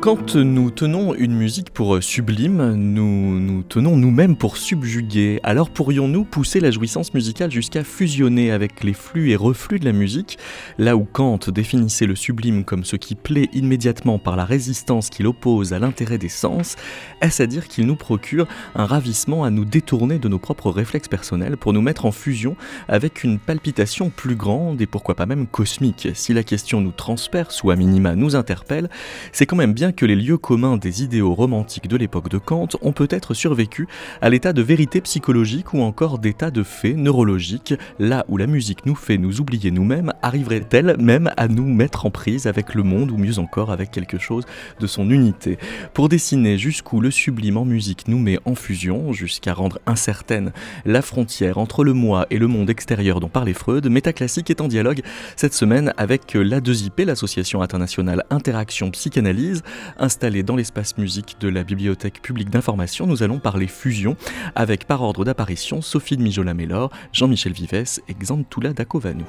Quand nous tenons une musique pour sublime, nous nous tenons nous-mêmes pour subjuguer. Alors pourrions-nous pousser la jouissance musicale jusqu'à fusionner avec les flux et reflux de la musique? Là où Kant définissait le sublime comme ce qui plaît immédiatement par la résistance qu'il oppose à l'intérêt des sens, est-ce à dire qu'il nous procure un ravissement à nous détourner de nos propres réflexes personnels pour nous mettre en fusion avec une palpitation plus grande et pourquoi pas même cosmique? Si la question nous transperce ou à minima nous interpelle, c'est quand même bien que les lieux communs des idéaux romantiques de l'époque de Kant ont peut-être survécu à l'état de vérité psychologique ou encore d'état de fait neurologique, là où la musique nous fait nous oublier nous-mêmes, arriverait-elle même à nous mettre en prise avec le monde ou mieux encore avec quelque chose de son unité? Pour dessiner jusqu'où le sublime en musique nous met en fusion, jusqu'à rendre incertaine la frontière entre le moi et le monde extérieur dont parlait Freud, Métaclassique est en dialogue cette semaine avec l'A2IP, l'association internationale Interaction Psychanalyse, Installé dans l'espace musique de la Bibliothèque publique d'information, nous allons parler fusion avec par ordre d'apparition Sophie de Mijola-Mélor, Jean-Michel Vives et Xantoula Dakovanu.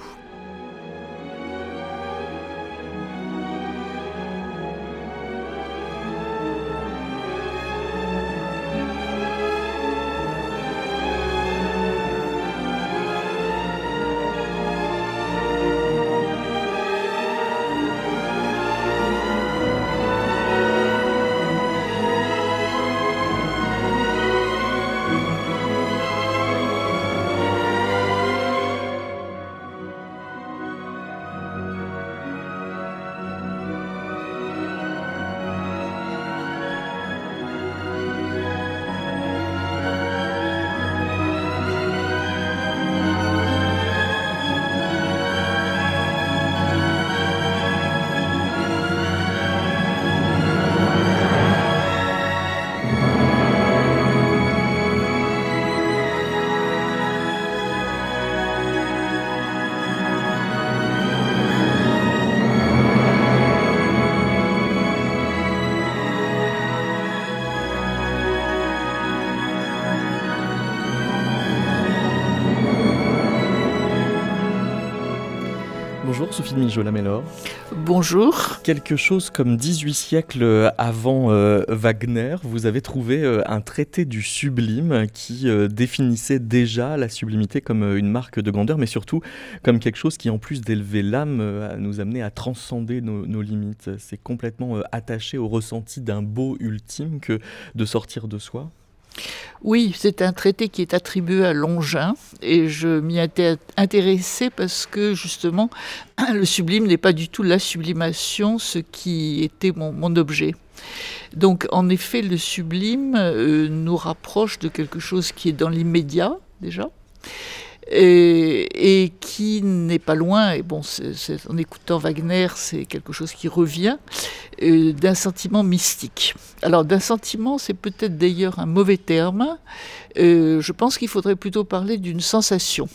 Sophie de Mijola-Mélor. Bonjour. Quelque chose comme 18 siècles avant euh, Wagner, vous avez trouvé euh, un traité du sublime qui euh, définissait déjà la sublimité comme une marque de grandeur, mais surtout comme quelque chose qui, en plus d'élever l'âme, nous amenait à transcender nos, nos limites. C'est complètement attaché au ressenti d'un beau ultime que de sortir de soi. Oui, c'est un traité qui est attribué à Longin et je m'y étais intéressée parce que justement le sublime n'est pas du tout la sublimation, ce qui était mon, objet. Donc en effet, le sublime euh, nous rapproche de quelque chose qui est dans l'immédiat déjà et, qui n'est pas loin, et bon, en écoutant Wagner, c'est quelque chose qui revient, euh, d'un sentiment mystique. Alors d'un sentiment, c'est peut-être d'ailleurs un mauvais terme, euh, je pense qu'il faudrait plutôt parler d'une sensation,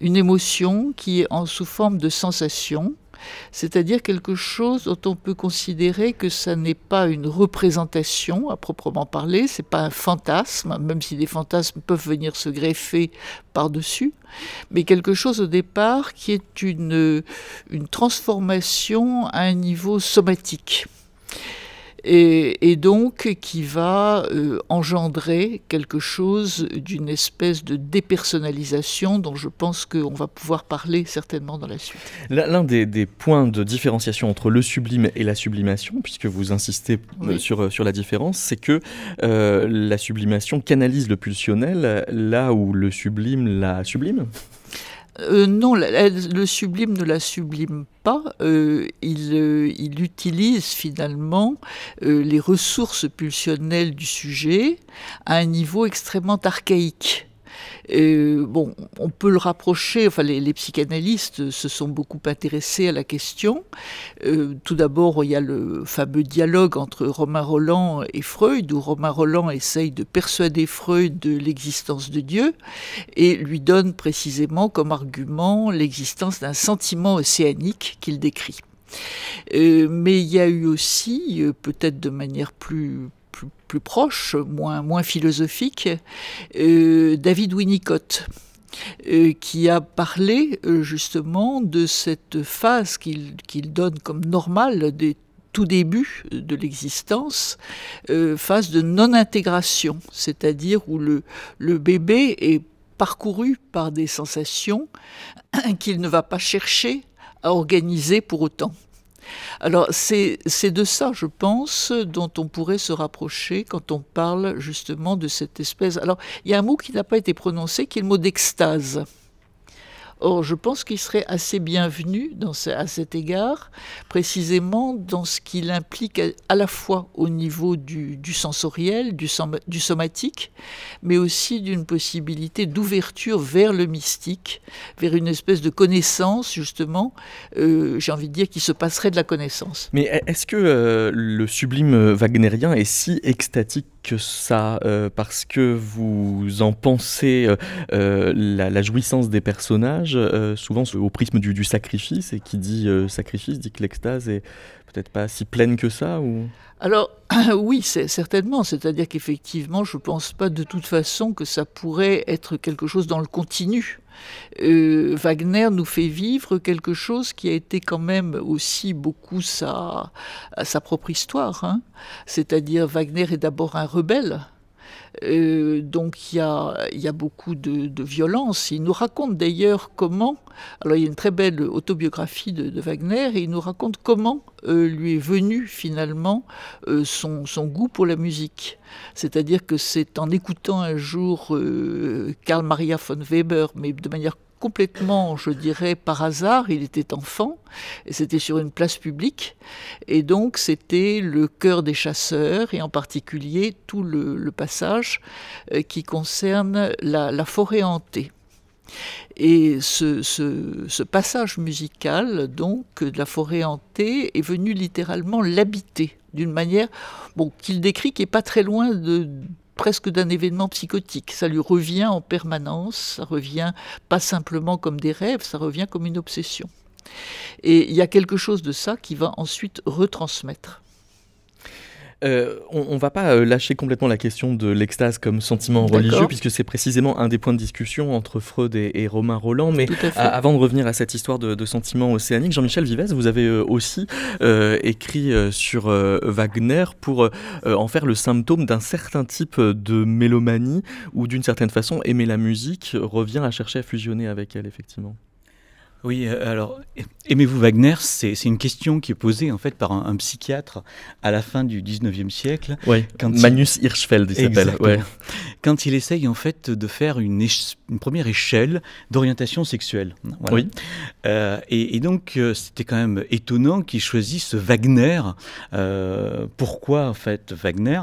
une émotion qui est en sous forme de sensation, c'est-à-dire quelque chose dont on peut considérer que ça n'est pas une représentation à proprement parler, c'est pas un fantasme, même si des fantasmes peuvent venir se greffer par-dessus, mais quelque chose au départ qui est une, une transformation à un niveau somatique et, donc qui va euh, engendrer quelque chose d'une espèce de dépersonnalisation dont je pense qu'on va pouvoir parler certainement dans la suite. L'un des, points de différenciation entre le sublime et la sublimation, puisque vous insistez euh, sur, sur la différence, c'est que euh, la sublimation canalise le pulsionnel là où le sublime la sublime euh, non, le sublime ne la sublime pas. Euh, il, euh, il, utilise finalement les ressources pulsionnelles du sujet à un niveau extrêmement archaïque. Euh, bon, on peut le rapprocher, enfin les, psychanalystes se sont beaucoup intéressés à la question. Euh, tout d'abord, il y a le fameux dialogue entre Romain Roland et Freud, où Romain Roland essaye de persuader Freud de l'existence de Dieu et lui donne précisément comme argument l'existence d'un sentiment océanique qu'il décrit. Euh, mais il y a eu aussi, peut-être de manière plus plus proche, moins, moins philosophique, David Winnicott. qui a parlé justement de cette phase qu'il donne comme normale des tout début de l'existence, phase de non-intégration, c'est-à-dire où le, le bébé est parcouru par des sensations qu'il ne va pas chercher à organiser pour autant. Alors c'est de ça, je pense, dont on pourrait se rapprocher quand on parle justement de cette espèce. Alors il y a un mot qui n'a pas été prononcé, qui est le mot d'extase. Or, je pense qu'il serait assez bienvenu à cet égard, précisément dans ce qu'il implique à, la fois au niveau du, sensoriel, du, somatique, mais aussi d'une possibilité d'ouverture vers le mystique, vers une espèce de connaissance, justement, euh, j'ai envie de dire, qui se passerait de la connaissance. Mais est-ce que euh, le sublime wagnérien est si extatique que ça, euh, parce que vous en pensez la, jouissance des personnages euh, souvent au prisme du, sacrifice, et qui dit euh, sacrifice dit que l'extase est peut-être pas si pleine que ça ou... Alors oui, certainement, c'est-à-dire qu'effectivement, je ne pense pas de toute façon que ça pourrait être quelque chose dans le continu. Euh, Wagner nous fait vivre quelque chose qui a été quand même aussi beaucoup sa, sa propre histoire. Hein. C'est-à-dire Wagner est d'abord un rebelle. Euh, donc il y a, beaucoup de, violence. Il nous raconte d'ailleurs comment, alors il y a une très belle autobiographie de, Wagner, et il nous raconte comment euh, lui est venu finalement euh, son, goût pour la musique. C'est-à-dire que c'est en écoutant un jour Karl Maria von Weber, mais de manière complètement, je dirais, par hasard. Il était enfant et c'était sur une place publique. Et donc, c'était le cœur des chasseurs et en particulier tout le, passage euh, qui concerne la, forêt hantée. Et ce, passage musical, donc, de la forêt hantée, est venu littéralement l'habiter d'une manière bon, qu'il décrit qui n'est pas très loin de, presque d'un événement psychotique. Ça lui revient en permanence, ça revient pas simplement comme des rêves, ça revient comme une obsession. Et il y a quelque chose de ça qui va ensuite retransmettre. Euh, on, ne va pas euh, lâcher complètement la question de l'extase comme sentiment religieux, puisque c'est précisément un des points de discussion entre Freud et, Romain Roland. Mais avant de revenir à cette histoire de, sentiment océanique, Jean-Michel Vives, vous avez euh, aussi écrit sur Wagner pour en faire le symptôme d'un certain type de mélomanie, ou d'une certaine façon, aimer la musique revient à chercher à fusionner avec elle, effectivement. Oui, euh, alors, aimez-vous Wagner? C'est une question qui est posée en fait par un, psychiatre à la fin du 19e siècle. Oui, quand Magnus Hirschfeld, il s'appelle. Ouais. Quand il essaye en fait de faire une, une première échelle d'orientation sexuelle. Oui. Euh, et, donc, euh, c'était quand même étonnant qu'il choisisse Wagner. pourquoi en fait Wagner?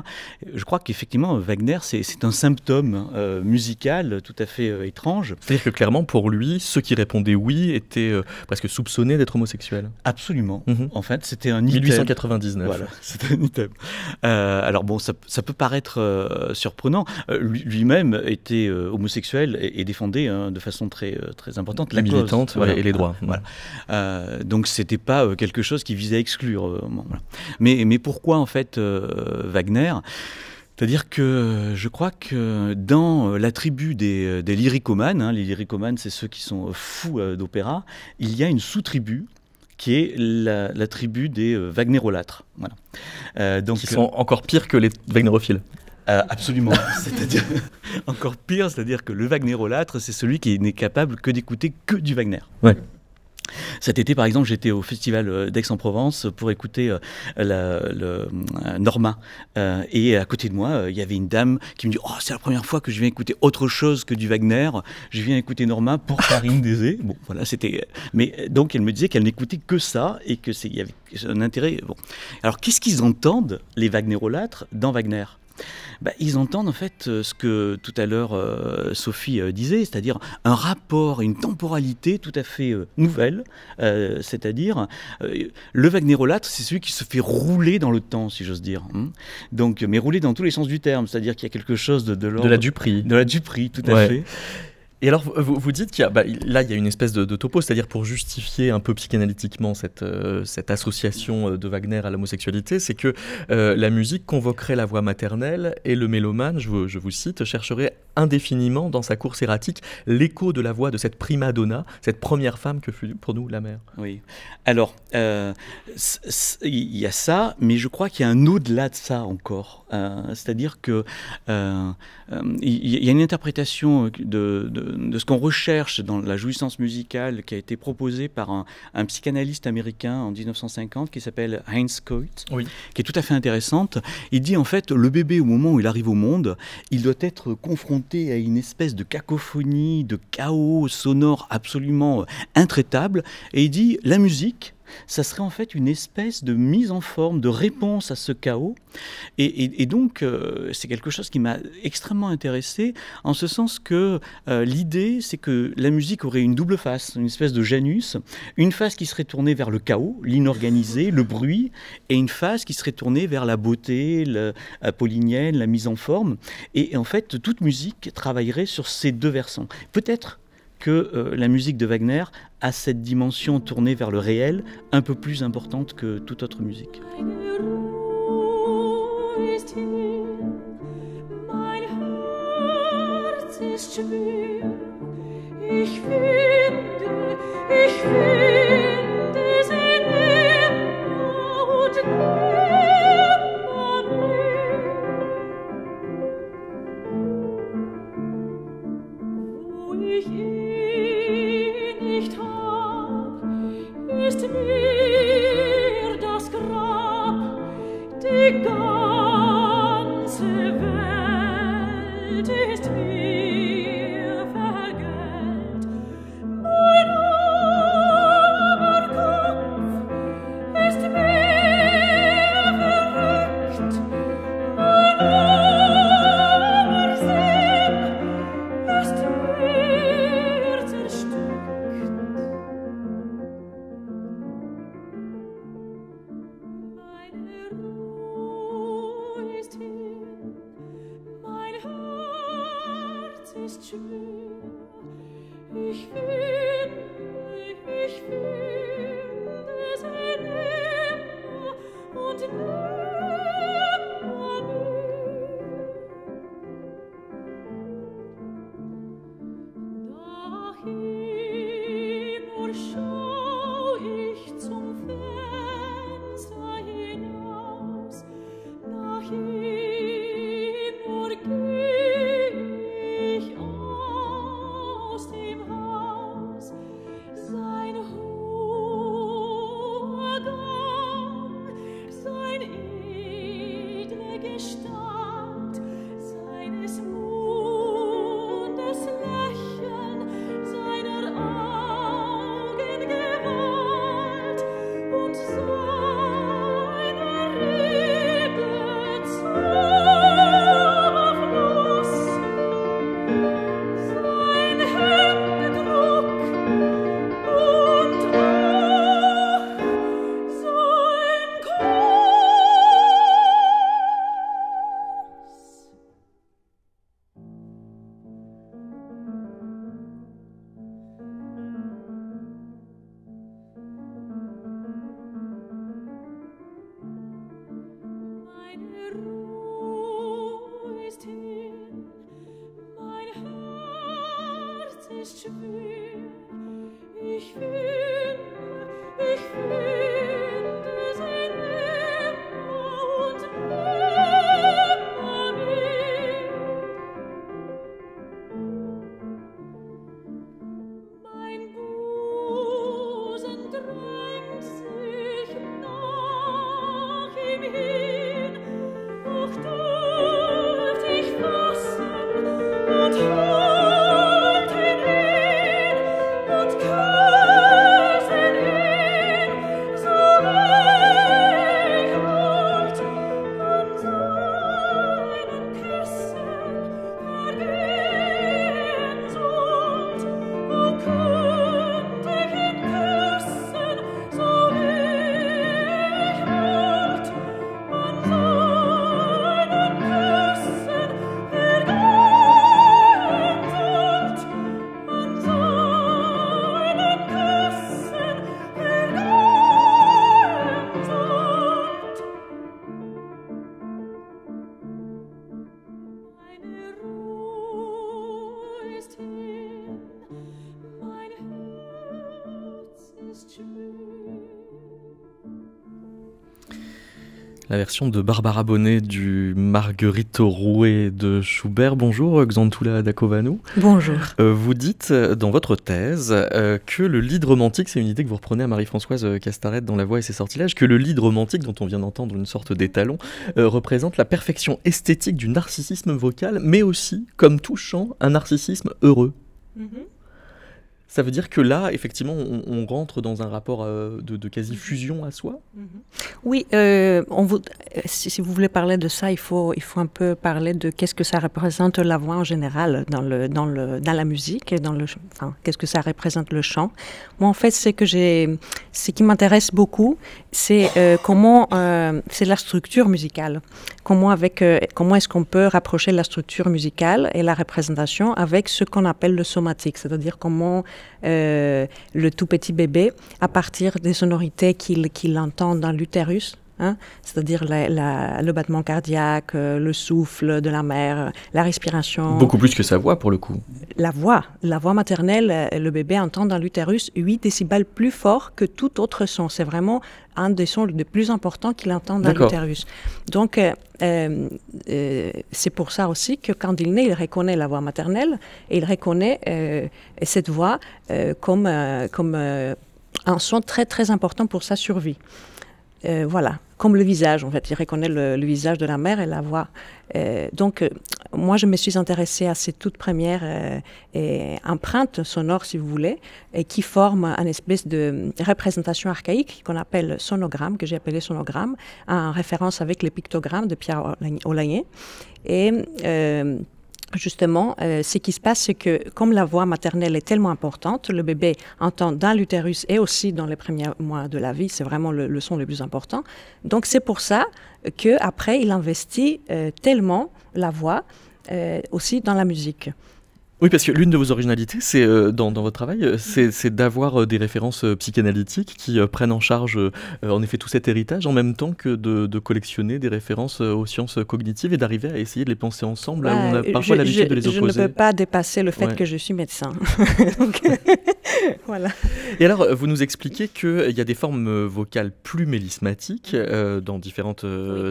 Je crois qu'effectivement, Wagner, c'est un symptôme musical tout à fait étrange. C'est-à-dire que clairement, pour lui, ceux qui répondaient oui était euh, presque soupçonné d'être homosexuel. Absolument. Mhm. En fait, c'était un item. 1899. Voilà, c'était un item. Euh, alors bon, ça, ça peut paraître euh, surprenant. Lui-même était homosexuel et, défendait hein, de façon très, très importante la militante et les droits. Voilà. donc c'était pas quelque chose qui visait à exclure. mais, mais pourquoi en fait Wagner? C'est-à-dire que je crois que dans la tribu des, des lyricomanes, hein, les lyricomanes, c'est ceux qui sont fous euh, d'opéra, il y a une sous-tribu qui est la, tribu des euh, wagnerolâtres. Voilà. Euh, donc, qui sont encore pires que les wagnerophiles. absolument. c'est-à-dire encore pire, c'est-à-dire que le wagnerolâtre, c'est celui qui n'est capable que d'écouter que du Wagner. Ouais. Cet été, par exemple, j'étais au festival euh, d'Aix-en-Provence pour écouter euh, le euh, Norma. et à côté de moi, il y avait une dame qui me dit Oh, c'est la première fois que je viens écouter autre chose que du Wagner. Je viens écouter Norma pour Karine Désé. Bon, voilà, c'était. Mais donc, elle me disait qu'elle n'écoutait que ça et qu'il y avait un intérêt. Bon. Alors, qu'est-ce qu'ils entendent, les Wagnerolâtres, dans Wagner? Bah, ils entendent en fait euh, ce que tout à l'heure euh, Sophie euh, disait, c'est-à-dire un rapport, une temporalité tout à fait nouvelle, c'est-à-dire le Wagnerolâtre, c'est celui qui se fait rouler dans le temps, si j'ose dire. Hein. Donc, mais rouler dans tous les sens du terme, c'est-à-dire qu'il y a quelque chose de, de, de la Dupri. De la tout à fait. Et alors, vous, vous dites qu'il y a, bah, là, il y a une espèce de, topo, c'est-à-dire pour justifier un peu psychanalytiquement cette, euh, cette association euh, de Wagner à l'homosexualité, c'est que euh, la musique convoquerait la voix maternelle et le mélomane, je vous, je vous, cite, chercherait indéfiniment dans sa course erratique l'écho de la voix de cette prima donna, cette première femme que fut pour nous la mère. Oui. Alors, il y a ça, mais je crois qu'il y a un au-delà de ça encore. c'est-à-dire que il y a une interprétation de de ce qu'on recherche dans la jouissance musicale qui a été proposée par un, psychanalyste américain en 1950 qui s'appelle Heinz Coit, qui est tout à fait intéressante. Il dit en fait, le bébé au moment où il arrive au monde, il doit être confronté à une espèce de cacophonie, de chaos sonore absolument intraitable. Et il dit, la musique, ça serait en fait une espèce de mise en forme, de réponse à ce chaos. Et, donc, euh, c'est quelque chose qui m'a extrêmement intéressé, en ce sens que euh, l'idée, c'est que la musique aurait une double face, une espèce de Janus, une face qui serait tournée vers le chaos, l'inorganisé, le bruit, et une face qui serait tournée vers la beauté, la apollinienne, la mise en forme. Et, et en fait, toute musique travaillerait sur ces deux versants. Peut-être que euh, la musique de Wagner a cette dimension tournée vers le réel un peu plus importante que toute autre musique. La version de Barbara Bonnet du Marguerite Rouet de Schubert. Bonjour Xantula Dakovano. Bonjour. Euh, vous dites euh, dans votre thèse euh, que le lead romantique, c'est une idée que vous reprenez à Marie-Françoise Castaret dans La Voix et ses sortilèges, que le lead romantique, dont on vient d'entendre une sorte d'étalon, représente la perfection esthétique du narcissisme vocal, mais aussi, comme tout chant, un narcissisme heureux. Mm-hmm. Ça veut dire que là, effectivement, on, rentre dans un rapport euh, de, quasi-fusion à soi mhm. Oui, euh, on vous, si, vous voulez parler de ça, il faut, il faut un peu parler de qu'est-ce que ça représente la voix en général dans, le, dans, le, dans la musique, dans le, enfin, qu'est-ce que ça représente le chant. Moi, en fait, ce, que j'ai, ce qui m'intéresse beaucoup, c'est euh, comment, c'est la structure musicale. Comment, avec, comment est-ce qu'on peut rapprocher la structure musicale et la représentation avec ce qu'on appelle le somatique, c'est-à-dire comment euh, le tout petit bébé à partir des sonorités qu'il entend dans l'utérus. Hein, c'est-à-dire le battement cardiaque, euh, le souffle de la mère, la respiration. Beaucoup plus que sa voix pour le coup. La voix, la voix maternelle, euh, le bébé entend dans l'utérus 8 décibels plus fort que tout autre son. C'est vraiment un des sons les plus importants qu'il entend dans l'utérus. Donc, euh, euh, c'est pour ça aussi que quand il naît, il reconnaît la voix maternelle et il reconnaît euh, cette voix comme, comme un son très très important pour sa survie. voilà comme le visage, en fait. Il reconnaît le, visage de la mère et la voix. Euh, donc, euh, moi, je me suis intéressée à ces toutes premières euh, empreintes sonores, si vous voulez, et qui forment une espèce de représentation archaïque qu'on appelle sonogramme, que j'ai appelé sonogramme, en référence avec les pictogrammes de Pierre Olagné. Et Justement, euh, ce qui se passe, c'est que comme la voix maternelle est tellement importante, le bébé entend dans l'utérus et aussi dans les premiers mois de la vie, c'est vraiment le, son le plus important. Donc c'est pour ça qu'après, il investit euh, tellement la voix euh, aussi dans la musique. Oui, parce que l'une de vos originalités, c'est euh, dans, votre travail, euh, c'est d'avoir euh, des références psychanalytiques qui prennent en charge, en effet, tout cet héritage, en même temps que de, collectionner des références aux sciences cognitives et d'arriver à essayer de les penser ensemble, là où on a parfois l'habitude de les opposer. Je ne peux pas dépasser le fait que je suis médecin. voilà. Et alors, vous nous expliquez qu'il y a des formes vocales plus mélismatiques dans différentes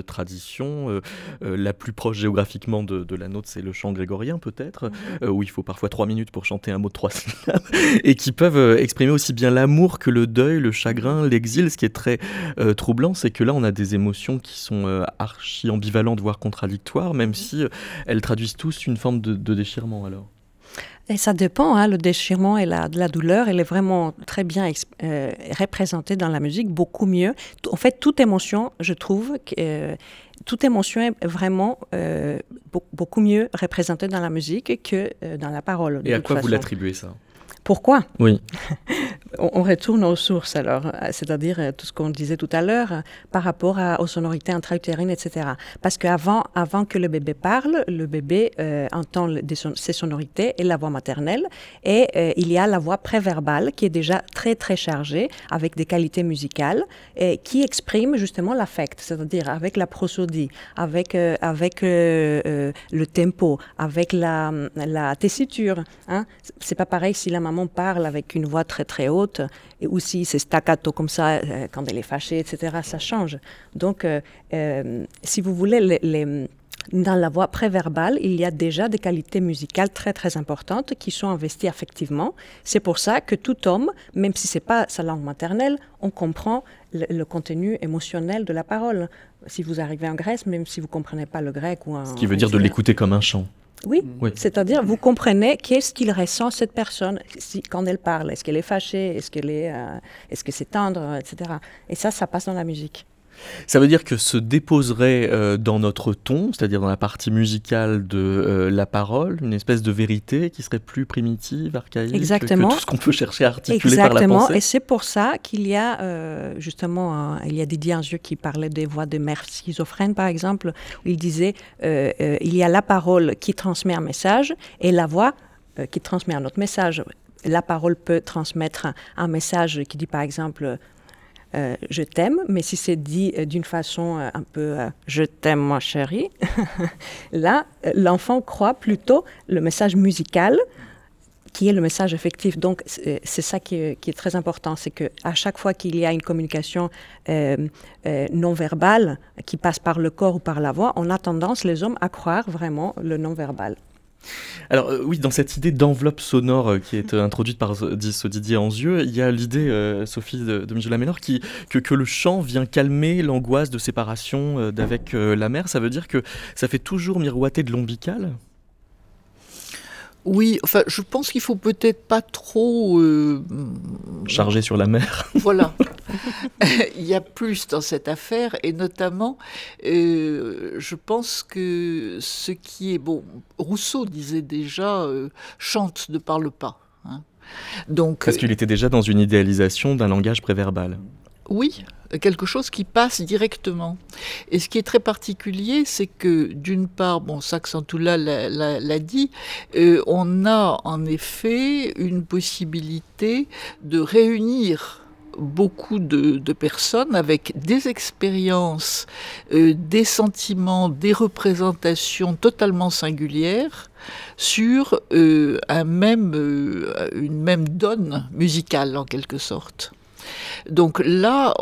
traditions. la plus proche géographiquement de, de la nôtre, c'est le chant grégorien, peut-être, où il faut parfois trois minutes pour chanter un mot de trois syllabes, et qui peuvent euh, exprimer aussi bien l'amour que le deuil, le chagrin, l'exil. Ce qui est très euh, troublant, c'est que là, on a des émotions qui sont euh, archi ambivalentes, voire contradictoires, même si elles traduisent tous une forme de, déchirement alors. Et ça dépend, hein, le déchirement et la, la douleur, elle est vraiment très bien représentée dans la musique, beaucoup mieux. En fait, toute émotion, je trouve, toute émotion est vraiment euh, beaucoup mieux représentée dans la musique que euh, dans la parole. Et à quoi vous l'attribuez ça? Pourquoi? Oui. on, retourne aux sources alors, euh, c'est-à-dire euh, tout ce qu'on disait tout à l'heure euh, par rapport aux sonorités intra-utérines, etc. Parce qu'avant avant que le bébé parle, le bébé entend ses sonorités et la voix maternelle, et il y a la voix préverbale qui est déjà très très chargée avec des qualités musicales et qui exprime justement l'affect, c'est-à-dire avec la prosodie, avec avec le tempo, avec la, tessiture. Hein. C'est pas pareil si la maman parle avec une voix très très haute, et aussi c'est staccato comme ça, euh, quand elle est fâchée, etc., ça change. Donc, euh, euh, si vous voulez, dans la voix préverbale, il y a déjà des qualités musicales très très importantes qui sont investies affectivement. C'est pour ça que tout homme, même si c'est pas sa langue maternelle, on comprend le, contenu émotionnel de la parole. Si vous arrivez en Grèce, même si vous comprenez pas le grec ou un... Ce qui veut dire de l'écouter comme un chant. Oui, c'est-à-dire vous comprenez qu'est-ce qu'il ressent cette personne si, quand elle parle. Est-ce qu'elle est fâchée? Est-ce qu'elle est, euh, est-ce que c'est tendre, etc. Et ça, ça passe dans la musique. Ça veut dire que se déposerait euh, dans notre ton, c'est-à-dire dans la partie musicale de euh, la parole, une espèce de vérité qui serait plus primitive, archaïque Exactement. que tout ce qu'on peut chercher à articuler par la pensée? Et c'est pour ça qu'il y a euh, justement, il y a Didier Anzieux qui parlait des voix de mères schizophrènes, par exemple, où il disait il y a la parole qui transmet un message et la voix qui transmet un autre message. La parole peut transmettre un message qui dit par exemple euh, je t'aime, mais si c'est dit euh, d'une façon euh, un peu je t'aime, ma chérie, là, l'enfant croit plutôt le message musical qui est le message effectif. Donc, c'est ça qui est, très important, c'est qu'à chaque fois qu'il y a une communication non verbale qui passe par le corps ou par la voix, on a tendance, les hommes, à croire vraiment le non verbal. Alors euh, oui, dans cette idée d'enveloppe sonore qui est introduite par ce Didier Anzieux, il y a l'idée, Sophie de, de Michel qui, que, le chant vient calmer l'angoisse de séparation d'avec la mère. Ça veut dire que ça fait toujours miroiter de l'ombical oui, enfin, je pense qu'il faut peut-être pas trop euh, charger sur la mer. Voilà. Il y a plus dans cette affaire, et notamment, euh, je pense que ce qui est bon, Rousseau disait déjà euh, chante, ne parle pas. Hein. Donc, parce qu'il était déjà dans une idéalisation d'un langage préverbal. Oui, quelque chose qui passe directement. Et ce qui est très particulier, c'est que d'une part, bon, Saxantula l'a dit, euh, on a en effet une possibilité de réunir beaucoup de, personnes avec des expériences, euh, des sentiments, des représentations totalement singulières sur euh, un même, une même donne musicale en quelque sorte. Donc là,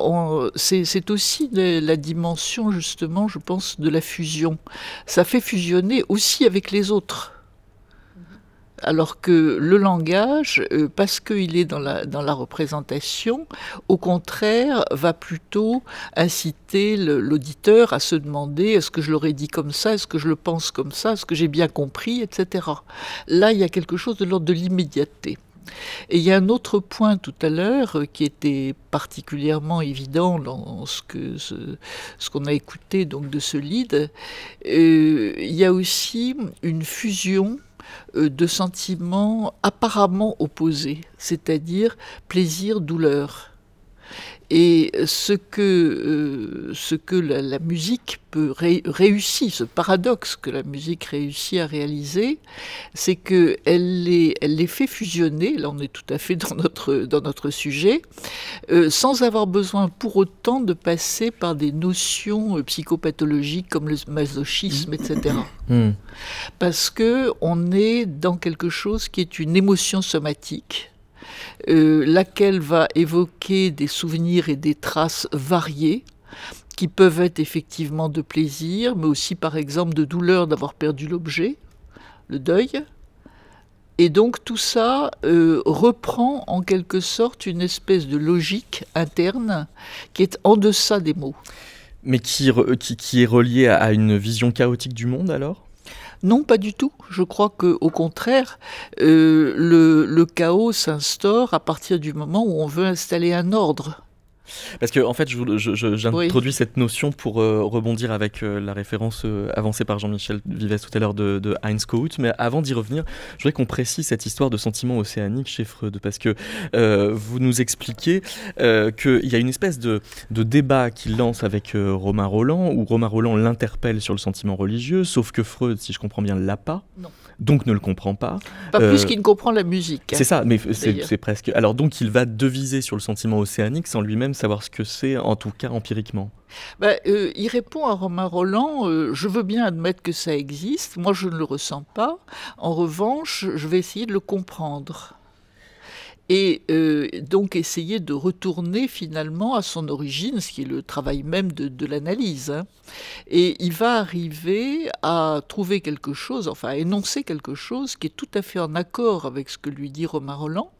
c'est aussi la dimension, justement, je pense, de la fusion. Ça fait fusionner aussi avec les autres. Alors que le langage, euh, parce qu'il est dans la, dans la représentation, au contraire, va plutôt inciter l'auditeur à se demander est-ce que je l'aurais dit comme ça, est-ce que je le pense comme ça, est-ce que j'ai bien compris, etc. Là, il y a quelque chose de l'ordre de l'immédiateté. Et il y a un autre point tout à l'heure euh, qui était particulièrement évident dans ce que ce, qu'on a écouté donc de ce lead. Euh, il y a aussi une fusion euh, de sentiments apparemment opposés, c'est-à-dire plaisir-douleur. Et ce que, euh, ce que la, musique peut réussir, ce paradoxe que la musique réussit à réaliser, c'est qu'elle les, elle les fait fusionner, là on est tout à fait dans notre, dans notre sujet, euh, sans avoir besoin pour autant de passer par des notions euh, psychopathologiques comme le masochisme, etc. Hmm. Parce que on est dans quelque chose qui est une émotion somatique euh, laquelle va évoquer des souvenirs et des traces variées qui peuvent être effectivement de plaisir, mais aussi par exemple de douleur d'avoir perdu l'objet, le deuil. Et donc tout ça euh, reprend en quelque sorte une espèce de logique interne qui est en deçà des mots. Mais qui, qui est reliée à une vision chaotique du monde alors? Non, pas du tout. Je crois que, au contraire, euh, le chaos s'instaure à partir du moment où on veut installer un ordre. Parce que en fait, j'introduis cette notion pour euh, rebondir avec euh, la référence euh, avancée par Jean-Michel Vives tout à l'heure de, de, Heinz Kohut. Mais avant d'y revenir, je voudrais qu'on précise cette histoire de sentiment océanique chez Freud, parce que vous nous expliquez qu'il y a une espèce de, de débat qu'il lance avec Romain Roland, où Romain Roland l'interpelle sur le sentiment religieux, sauf que Freud, si je comprends bien, l'a pas. Non donc ne le comprend pas. Pas plus qu'il ne comprend la musique. Hein. c'est ça, mais c'est presque. Alors donc il va deviser sur le sentiment océanique sans lui-même savoir ce que c'est, en tout cas empiriquement. Bah, euh, il répond à Romain Roland euh, Je veux bien admettre que ça existe, moi je ne le ressens pas. En revanche, je vais essayer de le comprendre et euh, donc essayer de retourner finalement à son origine, ce qui est le travail même de, l'analyse. Hein. Et il va arriver à trouver quelque chose, enfin à énoncer quelque chose qui est tout à fait en accord avec ce que lui dit Romain Roland,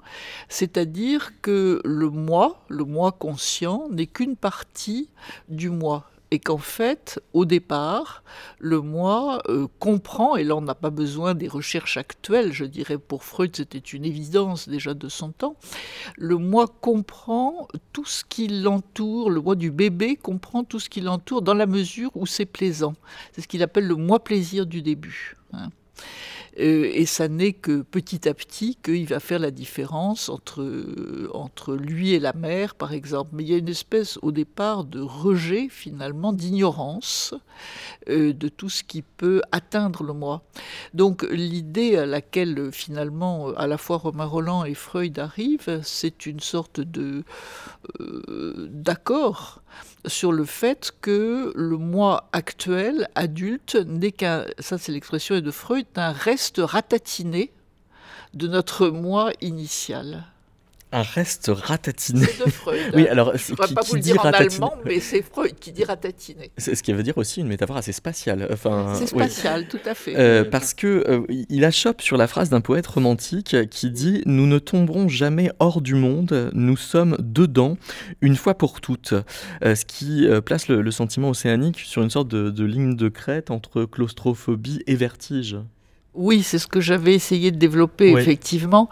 c'est-à-dire que le moi, le moi conscient, n'est qu'une partie du moi et qu'en fait, au départ, le moi euh, comprend, et là on n'a pas besoin des recherches actuelles, je dirais pour Freud c'était une évidence déjà de son temps, le moi comprend tout ce qui l'entoure, le moi du bébé comprend tout ce qui l'entoure dans la mesure où c'est plaisant. C'est ce qu'il appelle le moi plaisir du début. Hein. Euh, et ça n'est que petit à petit qu'il va faire la différence entre, euh, entre lui et la mère, par exemple. Mais il y a une espèce au départ de rejet, finalement, d'ignorance euh, de tout ce qui peut atteindre le moi. Donc l'idée à laquelle finalement à la fois Romain Roland et Freud arrivent, c'est une sorte de d'accord sur le fait que le moi actuel, adulte, n'est qu'un, ça c'est l'expression de Freud, un reste ratatiné de notre moi initial un reste ratatiné. C'est de Freud. oui, alors, je ne pas vous le dire en allemand, mais c'est Freud qui dit ratatiné. C'est ce qui veut dire aussi une métaphore assez spatiale. Enfin, c'est spatial, tout à fait. Euh, parce que euh, il achoppe sur la phrase d'un poète romantique qui dit Nous ne tomberons jamais hors du monde, nous sommes dedans, une fois pour toutes. Euh, ce qui place le, sentiment océanique sur une sorte de, ligne de crête entre claustrophobie et vertige. Oui, c'est ce que j'avais essayé de développer, effectivement.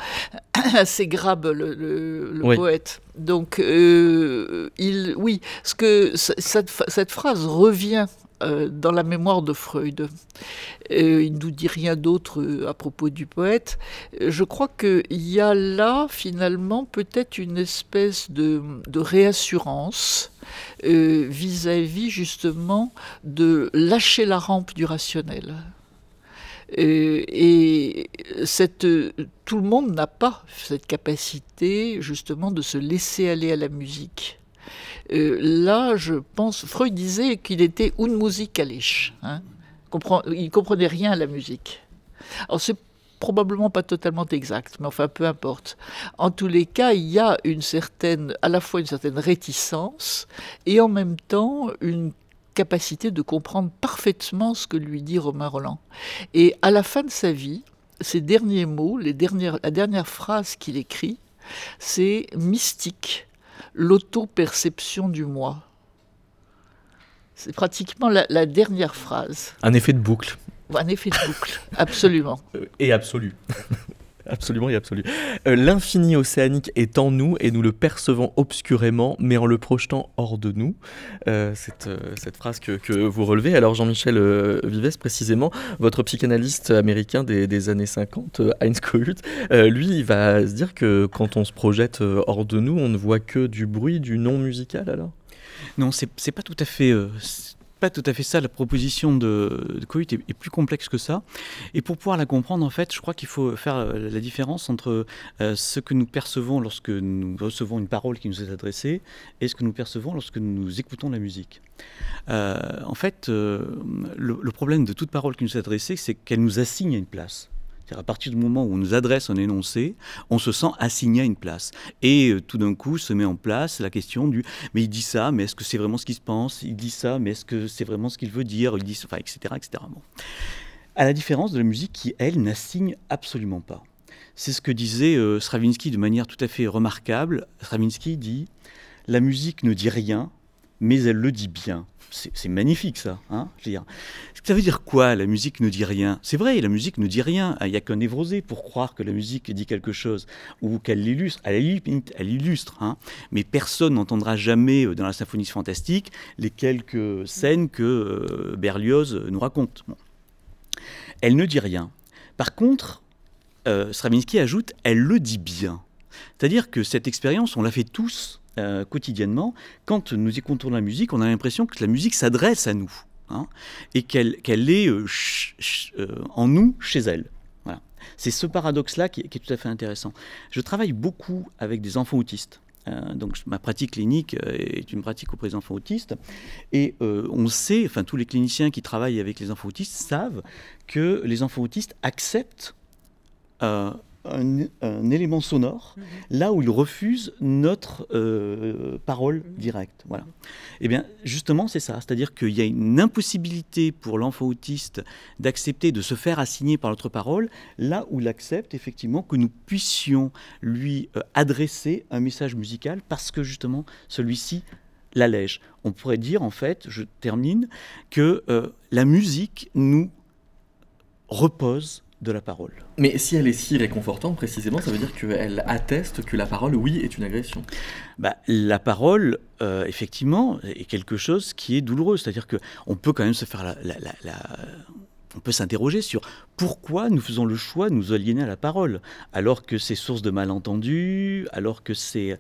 C'est Grabe, le, poète. Donc, euh, il, oui, ce que cette, cette phrase revient euh, dans la mémoire de Freud. Euh, il ne nous dit rien d'autre à propos du poète. Je crois qu'il y a là, finalement, peut-être une espèce de, de réassurance vis-à-vis, justement, de lâcher la rampe du rationnel. Et tout le monde n'a pas cette capacité justement de se laisser aller à la musique. Euh, là, je pense, Freud disait qu'il était unmusikalisch. Hein il comprenait rien à la musique. Alors c'est probablement pas totalement exact, mais enfin peu importe. En tous les cas, il y a une certaine, à la fois une certaine réticence et en même temps une capacité de comprendre parfaitement ce que lui dit Romain Roland. Et à la fin de sa vie, ses derniers mots, les dernières, la dernière phrase qu'il écrit, c'est mystique, l'auto-perception du moi. C'est pratiquement la, la, dernière phrase. Un effet de boucle. Un effet de boucle, absolument. Et absolu. Absolument et absolu. Euh, l'infini océanique est en nous et nous le percevons obscurément, mais en le projetant hors de nous. Euh, cette, euh, cette, phrase que, vous relevez. Alors Jean-Michel Vives, précisément, votre psychanalyste américain des, des années 50, Heinz Kohut, lui, il va se dire que quand on se projette hors de nous, on ne voit que du bruit, du non musical alors? Non, c'est pas tout à fait pas tout à fait ça. La proposition de, de est, plus complexe que ça. Et pour pouvoir la comprendre, en fait, je crois qu'il faut faire euh, la différence entre euh, ce que nous percevons lorsque nous recevons une parole qui nous est adressée et ce que nous percevons lorsque nous écoutons la musique. Euh, en fait, le, problème de toute parole qui nous est adressée, c'est qu'elle nous assigne une place à partir du moment où on nous adresse un énoncé, on se sent assigné à une place. Et euh, tout d'un coup se met en place la question du mais il dit ça, mais est-ce que c'est vraiment ce qu'il se pense? Il dit ça, mais est-ce que c'est vraiment ce qu'il veut dire? Il dit, enfin, etc., etc. À la différence de la musique qui, elle, n'assigne absolument pas. C'est ce que disait euh, Stravinsky de manière tout à fait remarquable. Stravinsky dit La musique ne dit rien, mais elle le dit bien c'est magnifique ça. Hein. Ça veut dire quoi La musique ne dit rien? C'est vrai, la musique ne dit rien. Il n'y a qu'un névrosé pour croire que la musique dit quelque chose ou qu'elle l'illustre. Elle illustre. Hein Mais personne n'entendra jamais euh, dans la symphonie fantastique les quelques scènes que euh, Berlioz nous raconte. Elle ne dit rien. Par contre, euh, Stravinsky ajoute, elle le dit bien. C'est-à-dire que cette expérience, on l'a fait tous euh, quotidiennement, quand nous écoutons la musique, on a l'impression que la musique s'adresse à nous hein, et qu'elle est euh, euh, en nous, chez elle. Voilà. C'est ce paradoxe-là qui, est tout à fait intéressant. Je travaille beaucoup avec des enfants autistes. donc ma pratique clinique est une pratique auprès des enfants autistes. Et on sait, enfin tous les cliniciens qui travaillent avec les enfants autistes savent que les enfants autistes acceptent un, élément sonore mhm. là où il refuse notre euh, parole mhm. directe. Voilà. Et eh bien, justement, c'est ça. C'est-à-dire qu'il y a une impossibilité pour l'enfant autiste d'accepter de se faire assigner par notre parole, là où il accepte effectivement que nous puissions lui euh, adresser un message musical parce que justement celui-ci l'allège. On pourrait dire, en fait, je termine, que euh, la musique nous repose de la parole. Mais si elle est si réconfortante, précisément, ça veut dire qu'elle atteste que la parole, oui, est une agression. Bah, la parole, euh, effectivement, est quelque chose qui est douloureux. C'est-à-dire qu'on peut quand même se faire la, on peut s'interroger sur pourquoi nous faisons le choix de nous aliéner à la parole, alors que c'est source de malentendus, alors que c'est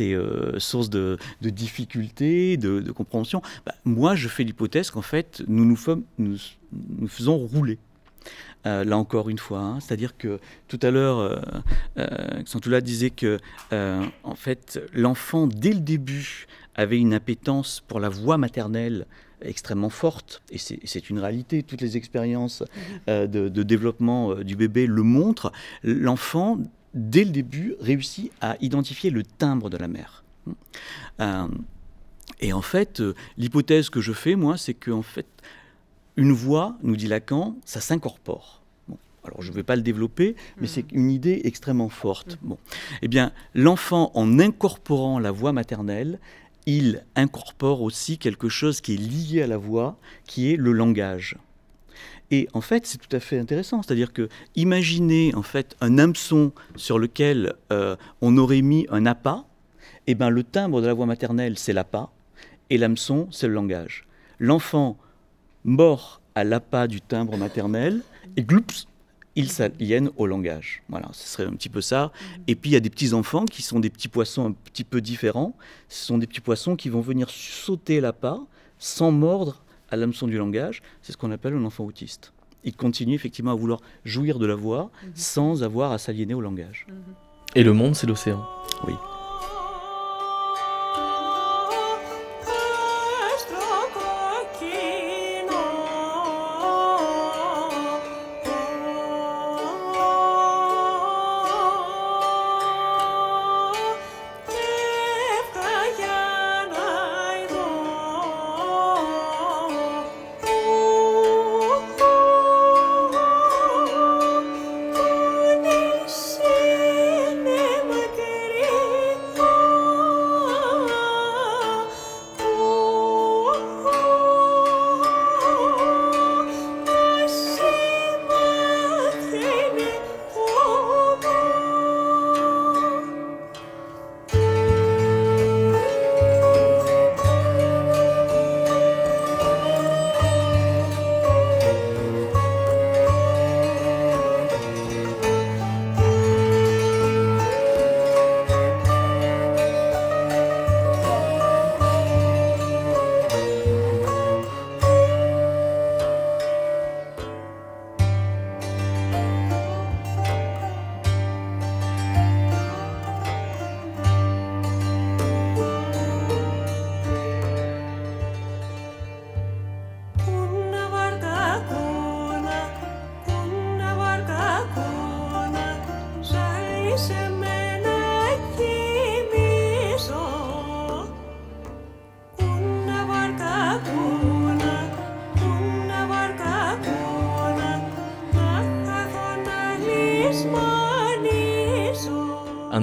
euh, source de, difficultés, de, compréhension. Bah, moi, je fais l'hypothèse qu'en fait, nous nous, nous nous faisons rouler. Euh, là encore une fois. Hein. C'est-à-dire que tout à l'heure, euh, euh, disait que, euh, en fait, l'enfant, dès le début, avait une appétence pour la voix maternelle extrêmement forte, et c'est une réalité, toutes les expériences de, de, développement du bébé le montrent, l'enfant, dès le début, réussit à identifier le timbre de la mère. et en fait, l'hypothèse que je fais, moi, c'est qu'en fait, une voix, nous dit Lacan, ça s'incorpore. alors je ne vais pas le développer, mais c'est une idée extrêmement forte. Bon. Eh bien, l'enfant, en incorporant la voix maternelle, il incorpore aussi quelque chose qui est lié à la voix, qui est le langage. Et en fait, c'est tout à fait intéressant. C'est-à-dire que imaginez en fait un hameçon sur lequel euh, on aurait mis un appât. Eh ben, le timbre de la voix maternelle, c'est l'appât, et l'hameçon, c'est le langage. L'enfant mort à l'appât du timbre maternel, et gloups, ils s'aliènent au langage. Voilà, ce serait un petit peu ça. Et puis il y a des petits enfants qui sont des petits poissons un petit peu différents. Ce sont des petits poissons qui vont venir sauter l'appât sans mordre à l'hameçon du langage. C'est ce qu'on appelle un enfant autiste. Il continue effectivement à vouloir jouir de la voix mhm. sans avoir à s'aliéner au langage. Et le monde, c'est l'océan. Oui.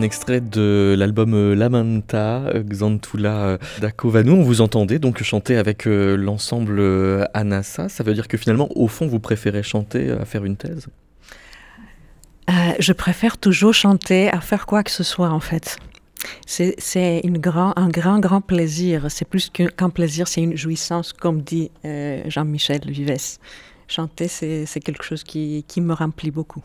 Un extrait de l'album euh, Lamanta, euh, Xantula euh, d'Akovanu. On vous entendait donc chanter avec l'ensemble Anassa. Ça veut dire que finalement, au fond, vous préférez chanter à faire une thèse? Je préfère toujours chanter à faire quoi que ce soit, en fait. C'est grand, un grand, grand plaisir. C'est plus qu'un plaisir, c'est une jouissance, comme dit Jean-Michel Vives. Chanter, c'est quelque chose qui me remplit beaucoup.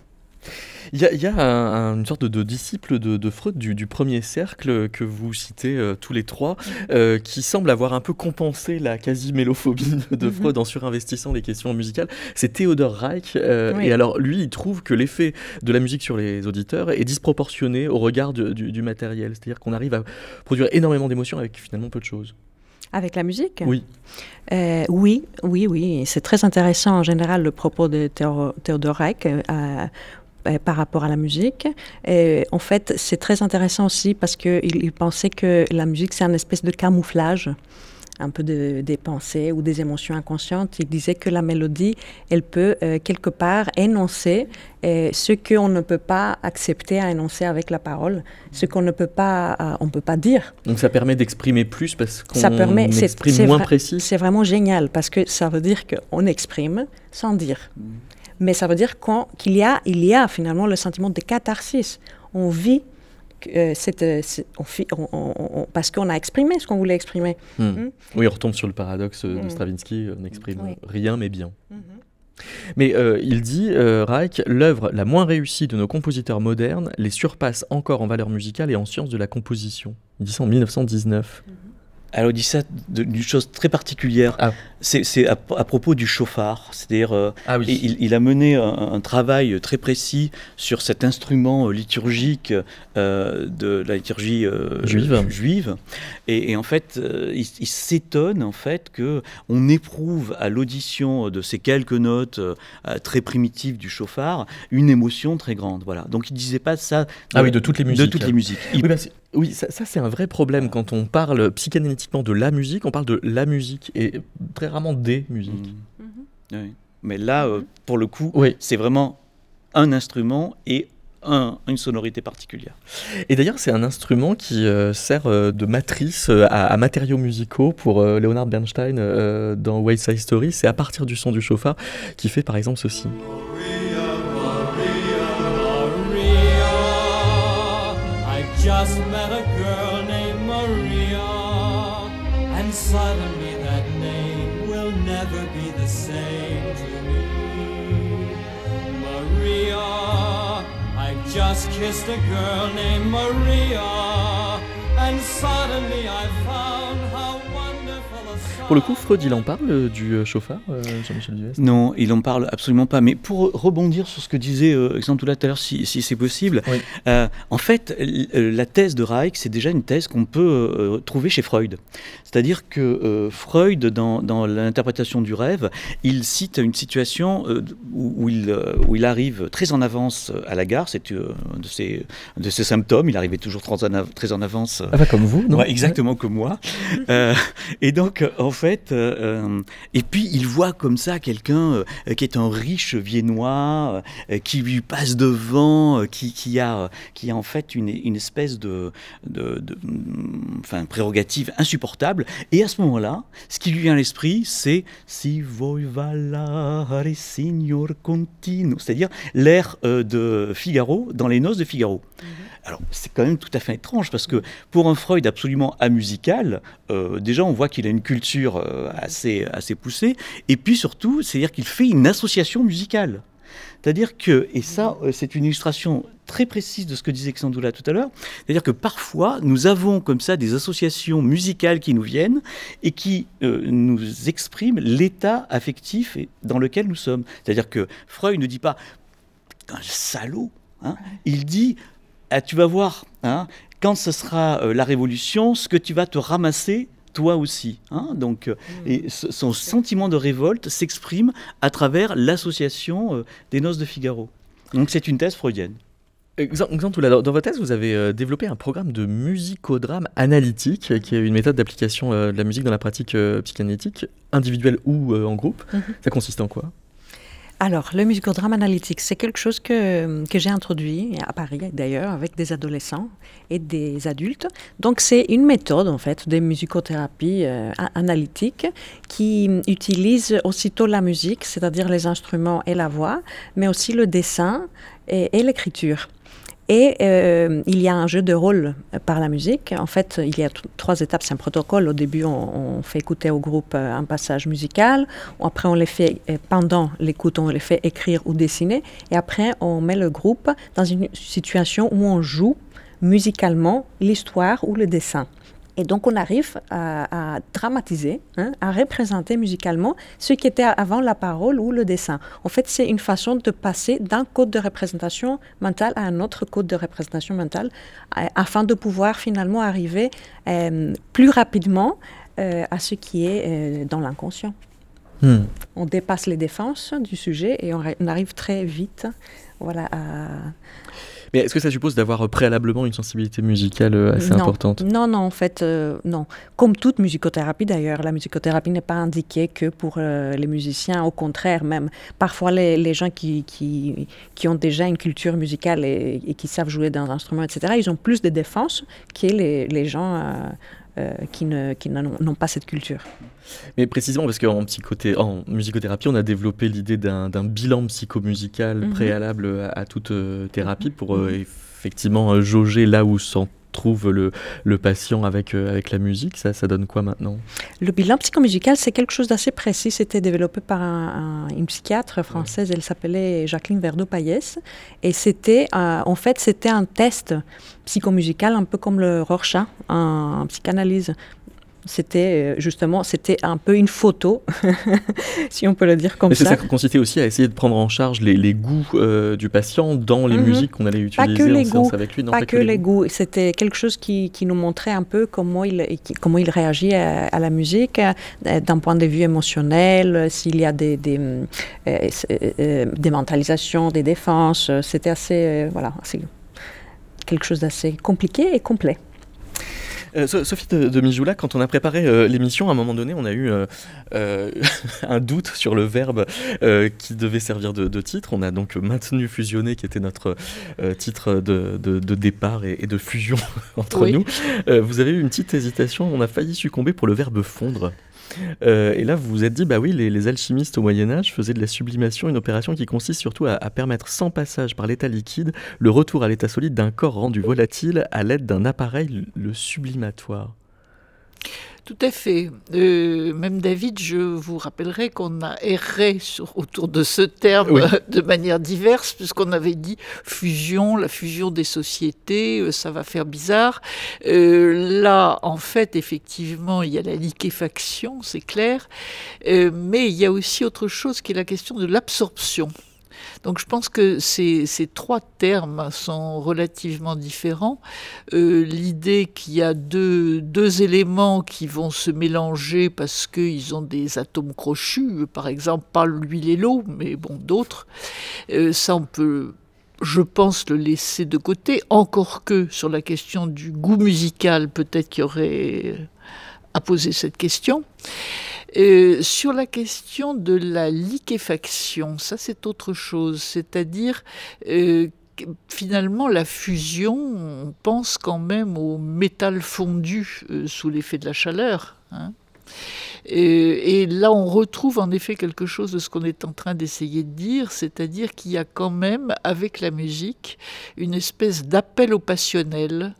Il y a, une sorte de, disciple de, Freud du, premier cercle que vous citez euh, tous les trois, euh, qui semble avoir un peu compensé la quasi-mélophobie de, mhm. Freud en surinvestissant les questions musicales. C'est Theodor Reich. Euh, et alors, lui, il trouve que l'effet de la musique sur les auditeurs est disproportionné au regard du, matériel. C'est-à-dire qu'on arrive à produire énormément d'émotions avec finalement peu de choses. Avec la musique Oui. oui, oui, oui. C'est très intéressant en général le propos de Theodor Reich. Euh, par rapport à la musique. Et en fait, c'est très intéressant aussi parce qu'il il pensait que la musique, c'est un espèce de camouflage un peu de, des pensées ou des émotions inconscientes. Il disait que la mélodie, elle peut euh, quelque part énoncer euh, ce qu'on ne peut pas accepter à énoncer avec la parole, ce qu'on ne peut pas, on peut pas dire. Donc ça permet d'exprimer plus parce qu'on exprime moins précis. C'est vraiment génial parce que ça veut dire qu'on exprime sans dire. Mm mais ça veut dire qu'il y, a, il y a finalement le sentiment de catharsis. On vit euh, cette, euh, on, parce qu'on a exprimé ce qu'on voulait exprimer. Hmm. Hmm. Oui, on retombe sur le paradoxe de hmm. Stravinsky, on n'exprime rien mais bien. Mais euh, il dit, Reich, l'œuvre la moins réussie de nos compositeurs modernes les surpasse encore en valeur musicale et en sciences de la composition. Il dit ça en 1919. Alors, il dit ça d'une chose très particulière. Ah. C'est à, propos du chauffard. C'est-à-dire, euh, ah il, a mené un, travail très précis sur cet instrument liturgique euh, de la liturgie euh, juive. Et, en fait, il, s'étonne en fait que on éprouve à l'audition de ces quelques notes très primitives du chauffard une émotion très grande. Voilà. Donc, il disait pas ça. ah oui, de toutes les musiques. De toutes les musiques. Bah, oui, ça, c'est un vrai problème quand on parle psychanalytiquement de la musique, on parle de la musique et très rarement des musiques. Mmh. Mais là, euh, pour le coup, c'est vraiment un instrument et un, une sonorité particulière. Et d'ailleurs, c'est un instrument qui euh, sert euh, de matrice à, matériaux musicaux pour Leonard Bernstein dans West Side Story. C'est à partir du son du chauffard qui fait par exemple ceci. Suddenly that name will never be the same to me. Maria, I've just kissed a girl named Maria, and suddenly I found Pour le coup, Freud, il en parle euh, du euh, chauffard, euh, Jean-Michel Non, il en parle absolument pas. Mais pour rebondir sur ce que disait Alexandre tout à l'heure, si, c'est possible, en fait, la thèse de Reich, c'est déjà une thèse qu'on peut trouver chez Freud. C'est-à-dire que Freud, dans, l'interprétation du rêve, il cite une situation où, il, où il arrive très en avance à la gare, c'est de, ses, de ses symptômes, il arrivait toujours très en, avance. Ah bah comme vous, non? Exactement comme moi. et donc, en fait, euh, euh, et puis il voit comme ça quelqu'un euh, qui est un riche viennois, qui lui passe devant, qui, a, qui a en fait une, une espèce de, mm, enfin, prérogative insupportable. Et à ce moment-là, ce qui lui vient à l'esprit, c'est Si voi valare signor continuo, c'est-à-dire l'air de Figaro dans les noces de Figaro. Mhm. Alors, c'est quand même tout à fait étrange parce que pour un Freud absolument amusical, euh, déjà on voit qu'il a une culture euh, assez, assez poussée, et puis surtout, c'est-à-dire qu'il fait une association musicale. C'est-à-dire que, et ça, euh, c'est une illustration très précise de ce que disait Xandoula tout à l'heure, c'est-à-dire que parfois, nous avons comme ça des associations musicales qui nous viennent et qui nous expriment l'état affectif dans lequel nous sommes. C'est-à-dire que Freud ne dit pas un salaud, hein, il dit ah, tu vas voir, hein, quand ce sera euh, la révolution, ce que tu vas te ramasser toi aussi. Hein. donc, euh, hmm. et son sentiment de révolte s'exprime à travers l'association euh, des Noces de Figaro. Donc c'est une thèse freudienne. Exemple, dans votre thèse, vous avez développé un programme de musicodrame analytique, qui est une méthode d'application de la musique dans la pratique psychanalytique, individuelle ou en groupe. Mhm. Ça consiste en quoi? Alors, le musicodrame analytique, c'est quelque chose que, que j'ai introduit à Paris d'ailleurs avec des adolescents et des adultes. Donc, c'est une méthode en fait de musicothérapie euh, analytique qui utilise aussitôt la musique, c'est-à-dire les instruments et la voix, mais aussi le dessin et l'écriture. Et euh, il y a un jeu de rôle par la musique. En fait, il y a trois étapes. C'est un protocole. Au début, on, fait écouter au groupe euh, un passage musical. Après, on les fait, euh, pendant l'écoute, on les fait écrire ou dessiner. Et après, on met le groupe dans une situation où on joue musicalement l'histoire ou le dessin. Et donc on arrive à, dramatiser, hein, à représenter musicalement ce qui était avant la parole ou le dessin. En fait, c'est une façon de passer d'un code de représentation mentale à un autre code de représentation mentale euh, afin de pouvoir finalement arriver euh, plus rapidement euh, à ce qui est dans l'inconscient. Hmm. On dépasse les défenses du sujet et on, on arrive très vite voilà, à mais est-ce que ça suppose d'avoir préalablement une sensibilité musicale euh, assez importante? Non, non, en fait, euh, non. Comme toute musicothérapie d'ailleurs, la musicothérapie n'est pas indiquée que pour euh, les musiciens, au contraire même. Parfois, les, les gens qui, qui, qui, ont déjà une culture musicale et, qui savent jouer d'un instrument, etc., ils ont plus de défense que les, les gens euh, qui n'ont qui n'ont pas cette culture. Mais précisément parce qu'en en musicothérapie, on a développé l'idée d'un bilan psychomusical mhm. préalable à, toute euh, thérapie pour euh, mhm. effectivement jauger là où sont trouve le, le patient avec, euh, avec la musique, ça, ça donne quoi maintenant? Le bilan psychomusical, c'est quelque chose d'assez précis. C'était développé par une psychiatre française, elle s'appelait Jacqueline Verdeau-Payès. Et c'était, euh, en fait, c'était un test psychomusical, un peu comme le Rorschach en, psychanalyse. C'était justement, c'était un peu une photo, si on peut le dire comme ça. ça consistait aussi à essayer de prendre en charge les, goûts du patient dans les mhm. musiques qu'on allait utiliser pas que les en goûts, avec lui. Non, pas, que, les goûts. C'était quelque chose qui, qui, nous montrait un peu comment il, comment il réagit à, la musique d'un point de vue émotionnel, s'il y a des, des, des mentalisations, des défenses. C'était assez, voilà, assez quelque chose d'assez compliqué et complet. Euh, Sophie de, Mijoula, quand on a préparé euh, l'émission, à un moment donné, on a eu euh, un doute sur le verbe qui devait servir de, titre. On a donc maintenu fusionner, qui était notre titre de, départ et, de fusion entre nous. vous avez eu une petite hésitation, on a failli succomber pour le verbe fondre. Euh, et là, vous vous êtes dit, bah oui, les, alchimistes au Moyen Âge faisaient de la sublimation une opération qui consiste surtout à permettre sans passage par l'état liquide le retour à l'état solide d'un corps rendu volatile à l'aide d'un appareil, le sublimatoire. Tout à fait. Euh, même David, je vous rappellerai qu'on a erré sur, autour de ce terme de manière diverse, puisqu'on avait dit fusion, la fusion des sociétés, euh, ça va faire bizarre. Euh, là, en fait, effectivement, il y a la liquéfaction, c'est clair, mais il y a aussi autre chose qui est la question de l'absorption. Donc je pense que ces, trois termes sont relativement différents. Euh, l'idée qu'il y a deux, éléments qui vont se mélanger parce qu'ils ont des atomes crochus, par exemple pas l'huile et l'eau, mais bon d'autres, euh, ça on peut je pense le laisser de côté, encore que sur la question du goût musical, peut-être qu'il y aurait à poser cette question. Euh, sur la question de la liquéfaction, ça c'est autre chose, c'est-à-dire euh, finalement la fusion, on pense quand même au métal fondu euh, sous l'effet de la chaleur. Hein. Et, là, on retrouve en effet quelque chose de ce qu'on est en train d'essayer de dire, c'est-à-dire qu'il y a quand même, avec la musique, une espèce d'appel au passionnel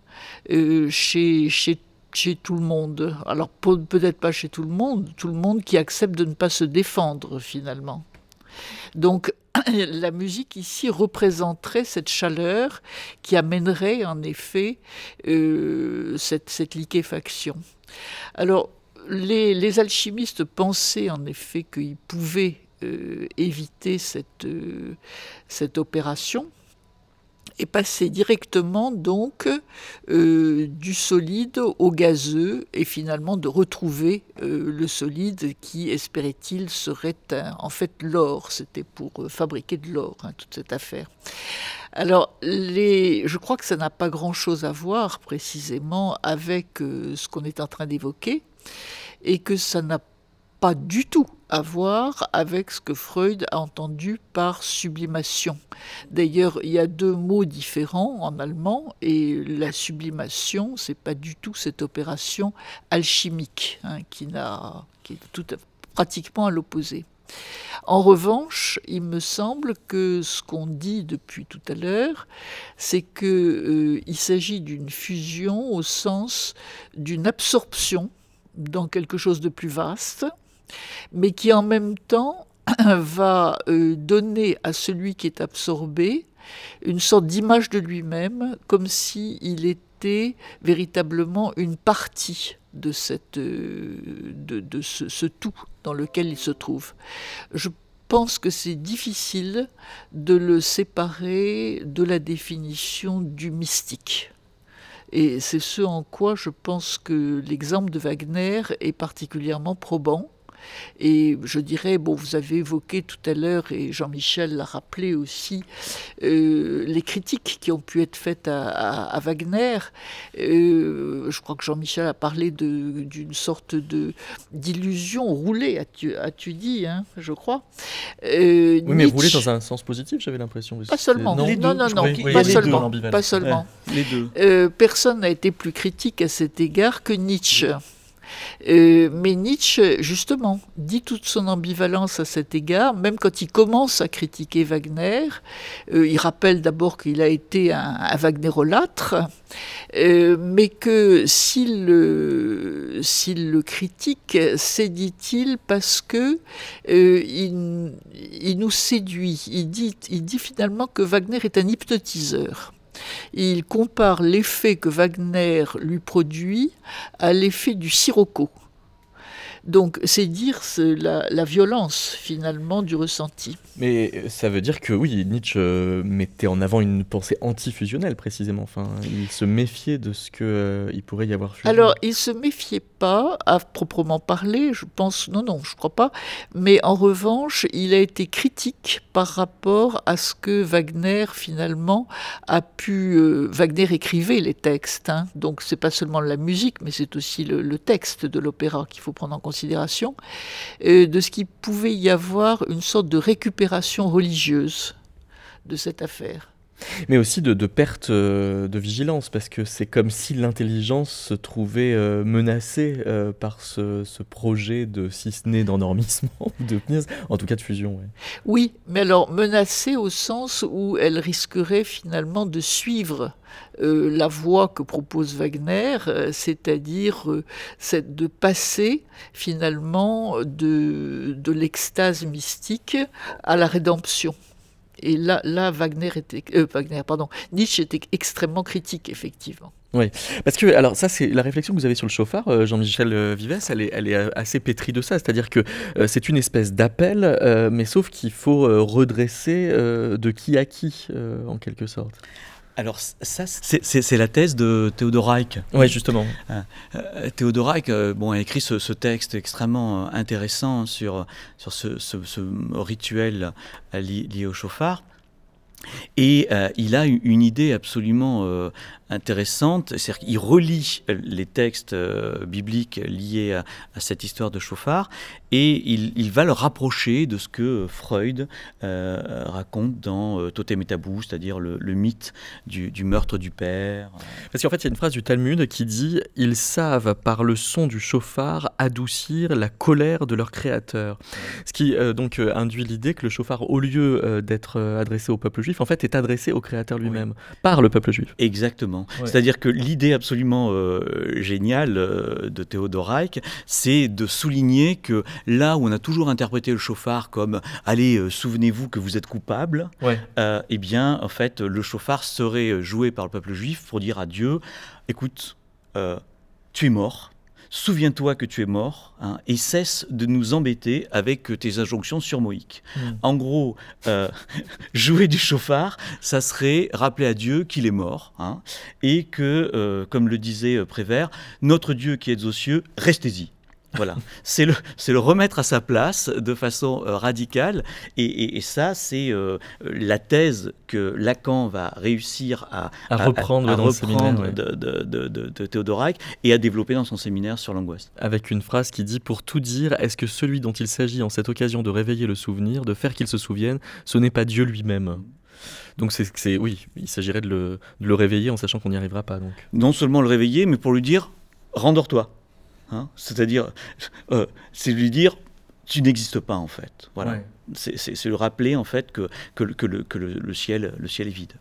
chez, chez chez tout le monde. Alors peut-être pas chez tout le monde, tout le monde qui accepte de ne pas se défendre finalement. Donc la musique ici représenterait cette chaleur qui amènerait en effet euh, cette, liquéfaction. Alors les, alchimistes pensaient en effet qu'ils pouvaient euh, éviter cette, euh, cette opération et passer directement donc euh, du solide au gazeux et finalement de retrouver euh, le solide qui, espérait-il, serait en fait l'or. C'était pour euh, fabriquer de l'or, hein, toute cette affaire. Alors, les, je crois que ça n'a pas grand-chose à voir précisément avec ce qu'on est en train d'évoquer et que ça n'a pas du tout à voir avec ce que Freud a entendu par sublimation. D'ailleurs, il y a deux mots différents en allemand et la sublimation, c'est pas du tout cette opération alchimique hein, qui est tout pratiquement à l'opposé. En revanche, il me semble que ce qu'on dit depuis tout à l'heure, c'est qu'il euh, s'agit d'une fusion au sens d'une absorption dans quelque chose de plus vaste, mais qui en même temps va euh, donner à celui qui est absorbé une sorte d'image de lui-même, comme s'il était véritablement une partie de, euh, de, ce, tout dans lequel il se trouve. Je pense que c'est difficile de le séparer de la définition du mystique. Et c'est ce en quoi je pense que l'exemple de Wagner est particulièrement probant et je dirais, bon, vous avez évoqué tout à l'heure, et Jean-Michel l'a rappelé aussi, euh, les critiques qui ont pu être faites à, Wagner. Euh, je crois que Jean-Michel a parlé d'une sorte de d'illusion roulée, as-tu dit, hein, je crois. Euh, oui, mais roulée dans un sens positif, j'avais l'impression. Pas seulement. Non, non, non, non, pas, seulement, pas seulement. les deux. personne n'a été plus critique à cet égard que Nietzsche. Euh, mais Nietzsche, justement, dit toute son ambivalence à cet égard, même quand il commence à critiquer Wagner. Euh, il rappelle d'abord qu'il a été un, un Wagnerolâtre, euh, mais que s'il le, critique, c'est, dit-il, parce que il, nous séduit. Il dit, il dit finalement que Wagner est un hypnotiseur. Il compare l'effet que Wagner lui produit à l'effet du sirocco. Donc c'est dire la, violence finalement du ressenti. Mais euh, ça veut dire que oui, Nietzsche euh, mettait en avant une pensée antifusionnelle précisément. Enfin, il se méfiait de ce qu'il euh, pourrait y avoir. Alors il se méfiait pas à proprement parler, je pense, non, non, je crois pas. Mais en revanche, il a été critique par rapport à ce que Wagner finalement a pu. Wagner écrivait les textes, hein, donc c'est pas seulement la musique, mais c'est aussi le, texte de l'opéra qu'il faut prendre en considération considération euh, de ce qu'il pouvait y avoir une sorte de récupération religieuse de cette affaire. Mais aussi de, perte euh, de vigilance, parce que c'est comme si l'intelligence se trouvait euh, menacée par ce, projet de, si ce n'est d'endormissement, de en tout cas de fusion. Oui, mais alors menacée au sens où elle risquerait finalement de suivre euh, la voie que propose Wagner, euh, c'est-à-dire euh, de passer finalement de l'extase mystique à la rédemption. Et là, Wagner était, Wagner, pardon, Nietzsche était extrêmement critique, effectivement. Oui, parce que, alors ça c'est la réflexion que vous avez sur le chauffard, Jean-Michel Vives, elle est, elle est assez pétrie de ça, c'est-à-dire que c'est une espèce d'appel, mais sauf qu'il faut redresser de qui à qui, en quelque sorte. Alors ça, c'est la thèse de Théodore Reich. Oui, justement. Euh, euh, Théodore Reich euh, bon, a écrit ce, texte extrêmement intéressant sur, sur ce, ce rituel lié au chauffard. Et il a une idée absolument intéressante, c'est-à-dire qu'il relie les textes bibliques liés à, cette histoire de chauffard et il, va le rapprocher de ce que Freud euh, raconte dans euh, Totem et Tabou, c'est-à-dire le, mythe du, meurtre du père. Parce qu'en fait, il y a une phrase du Talmud qui dit Ils savent par le son du chauffard adoucir la colère de leur créateur. Ce qui euh, donc induit l'idée que le chauffard, au lieu d'être adressé au peuple juif, en fait, est adressé au créateur lui-même, par le peuple juif. Exactement. C'est-à-dire que l'idée absolument géniale de Théodore Reich, c'est de souligner que Là où on a toujours interprété le chauffard comme allez, euh, souvenez-vous que vous êtes coupable, euh, eh bien, en fait, le chauffard serait joué par le peuple juif pour dire à Dieu écoute, euh, tu es mort. Souviens-toi que tu es mort hein, et cesse de nous embêter avec tes injonctions surmoïques. Hmm. En gros, jouer du chauffard, ça serait rappeler à Dieu qu'il est mort hein, et que, comme le disait Prévert, notre Dieu qui est aux cieux, restez-y. Voilà, c'est le, le remettre à sa place de façon euh, radicale. Et, ça, c'est euh, la thèse que Lacan va réussir à, reprendre, dans reprendre de, de, de, Théodore Reich et à développer dans son séminaire sur l'angoisse. Avec une phrase qui dit Pour tout dire, est-ce que celui dont il s'agit en cette occasion de réveiller le souvenir, de faire qu'il se souvienne, ce n'est pas Dieu lui-même? Donc c'est oui, il s'agirait de le, de le réveiller en sachant qu'on n'y arrivera pas. Donc. Non seulement le réveiller, mais pour lui dire rendors-toi. Hein. C'est-à-dire, euh, c'est lui dire, tu n'existes pas en fait. Voilà. C'est le rappeler en fait que, que, le, que le, ciel, le ciel est vide.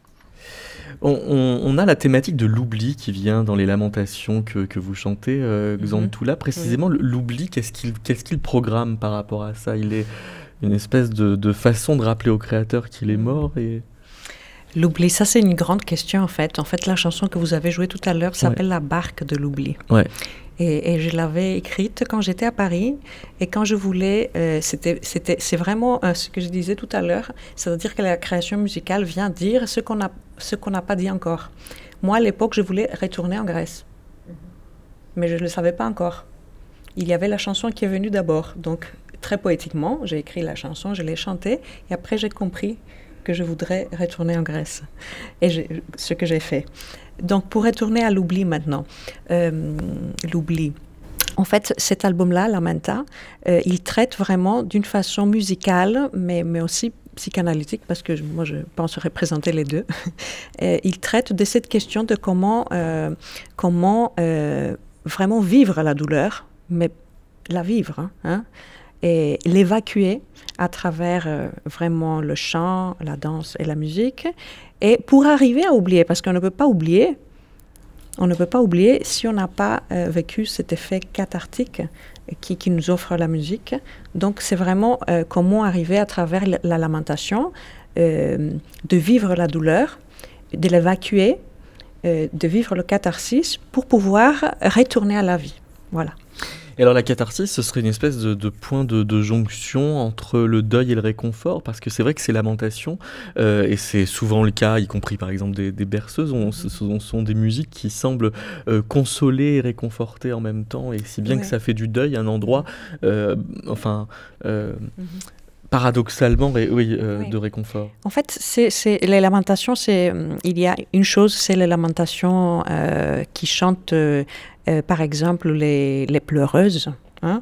On, a la thématique de l'oubli qui vient dans les lamentations que, que vous chantez, euh, mm Précisément, l'oubli, qu'est-ce qu'il qu'est-ce qu'il programme par rapport à ça? Il est une espèce de, de, façon de rappeler au créateur qu'il est mort et... L'oubli, ça c'est une grande question en fait. En fait, la chanson que vous avez jouée tout à l'heure s'appelle La barque de l'oubli. Ouais. Et, je l'avais écrite quand j'étais à Paris et quand je voulais, euh, c'était, c'était, c'est vraiment euh, ce que je disais tout à l'heure, c'est-à-dire que la création musicale vient dire ce qu'on a, ce qu'on n'a pas dit encore. Moi, à l'époque, je voulais retourner en Grèce, mais je ne le savais pas encore. Il y avait la chanson qui est venue d'abord, donc très poétiquement, j'ai écrit la chanson, je l'ai chantée, et après j'ai compris que je voudrais retourner en Grèce, et ce que j'ai fait. Donc pour retourner à l'oubli maintenant, euh, l'oubli. En fait, cet album-là, La Manta, euh, il traite vraiment d'une façon musicale, mais, mais aussi psychanalytique, parce que moi je pense représenter les deux. il traite de cette question de comment, euh, comment vraiment vivre la douleur, mais la vivre, hein, hein et l'évacuer à travers vraiment le chant, la danse et la musique, et pour arriver à oublier, parce qu'on ne peut pas oublier, on ne peut pas oublier si on n'a pas euh, vécu cet effet cathartique qui, nous offre la musique. Donc c'est vraiment euh, comment arriver à travers la, lamentation, euh, de vivre la douleur de l'évacuer, de vivre le catharsis pour pouvoir retourner à la vie. Voilà. Et alors la catharsis, ce serait une espèce de, point de, jonction entre le deuil et le réconfort, parce que c'est vrai que ces lamentations, euh, et c'est souvent le cas, y compris par exemple des, berceuses, on, ce sont, des musiques qui semblent euh, consoler et réconforter en même temps, et si bien que ça fait du deuil un endroit, euh, enfin... Mhm. Paradoxalement oui, de réconfort. En fait, c'est les lamentations, c'est il y a une chose, c'est les lamentations qui chantent euh, par exemple, les, pleureuses, hein,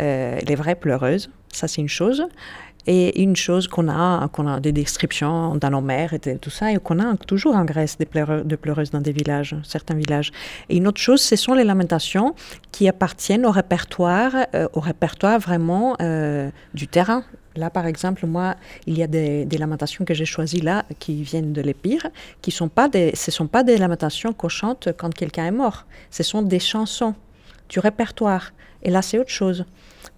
euh, les vraies pleureuses, ça c'est une chose. Et une chose qu'on a, qu'on a des descriptions dans nos mers et tout ça, et qu'on a toujours en Grèce des pleureuses, dans des villages, certains villages. Et une autre chose, ce sont les lamentations qui appartiennent au répertoire, euh, au répertoire vraiment du terrain, Là, par exemple, moi, il y a des, lamentations que j'ai choisies là, qui viennent de l'Épire, qui sont pas des, ce sont pas des lamentations qu'on chante quand quelqu'un est mort. Ce sont des chansons du répertoire. Et là, c'est autre chose.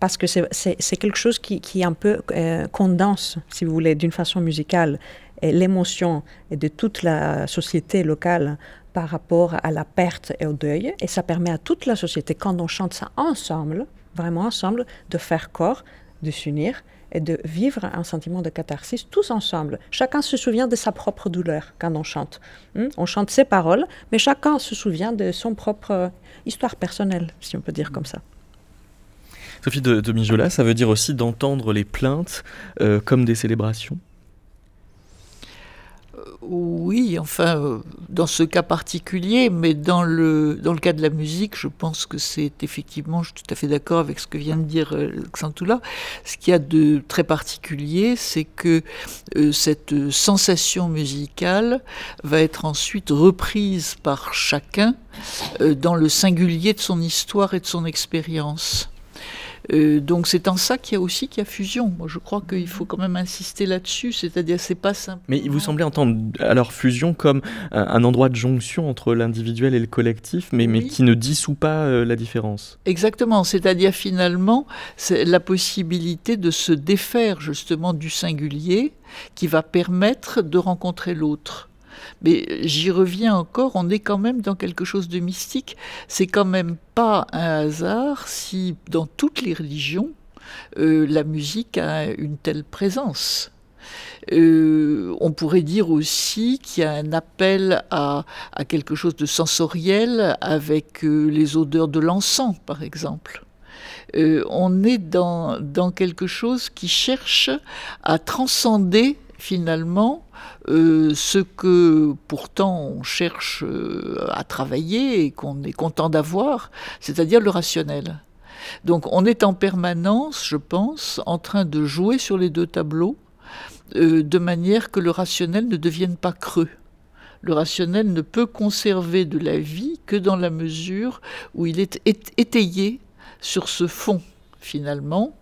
Parce que c'est quelque chose qui, qui un peu euh, condense, si vous voulez, d'une façon musicale, l'émotion de toute la société locale par rapport à la perte et au deuil. Et ça permet à toute la société, quand on chante ça ensemble, vraiment ensemble, de faire corps, de s'unir et de vivre un sentiment de catharsis tous ensemble. Chacun se souvient de sa propre douleur quand on chante. Hmm? On chante ses paroles, mais chacun se souvient de son propre histoire personnelle, si on peut dire comme ça. Sophie de, de Mijola, ça veut dire aussi d'entendre les plaintes euh, comme des célébrations? Oui, enfin, euh, dans ce cas particulier, mais dans le, dans le cas de la musique, je pense que c'est effectivement, je suis tout à fait d'accord avec ce que vient de dire euh, Xantoula. Ce qu'il y a de très particulier, c'est que euh, cette sensation musicale va être ensuite reprise par chacun dans le singulier de son histoire et de son expérience. Euh, donc c'est en ça qu'il y a aussi qu'il y a fusion. Moi, je crois qu'il faut quand même insister là-dessus, c'est-à-dire c'est pas simple. Mais il vous semblait entendre alors fusion comme un, endroit de jonction entre l'individuel et le collectif, mais, mais qui ne dissout pas euh, la différence. Exactement, c'est-à-dire finalement c'est la possibilité de se défaire justement du singulier qui va permettre de rencontrer l'autre. Mais j'y reviens encore, on est quand même dans quelque chose de mystique. C'est quand même pas un hasard si dans toutes les religions, euh, la musique a une telle présence. Euh, on pourrait dire aussi qu'il y a un appel à, quelque chose de sensoriel avec euh, les odeurs de l'encens, par exemple. on est dans, dans quelque chose qui cherche à transcender finalement euh, ce que pourtant on cherche euh, à travailler et qu'on est content d'avoir, c'est-à-dire le rationnel. Donc on est en permanence, je pense, en train de jouer sur les deux tableaux euh, de manière que le rationnel ne devienne pas creux. Le rationnel ne peut conserver de la vie que dans la mesure où il est étayé sur ce fond, finalement,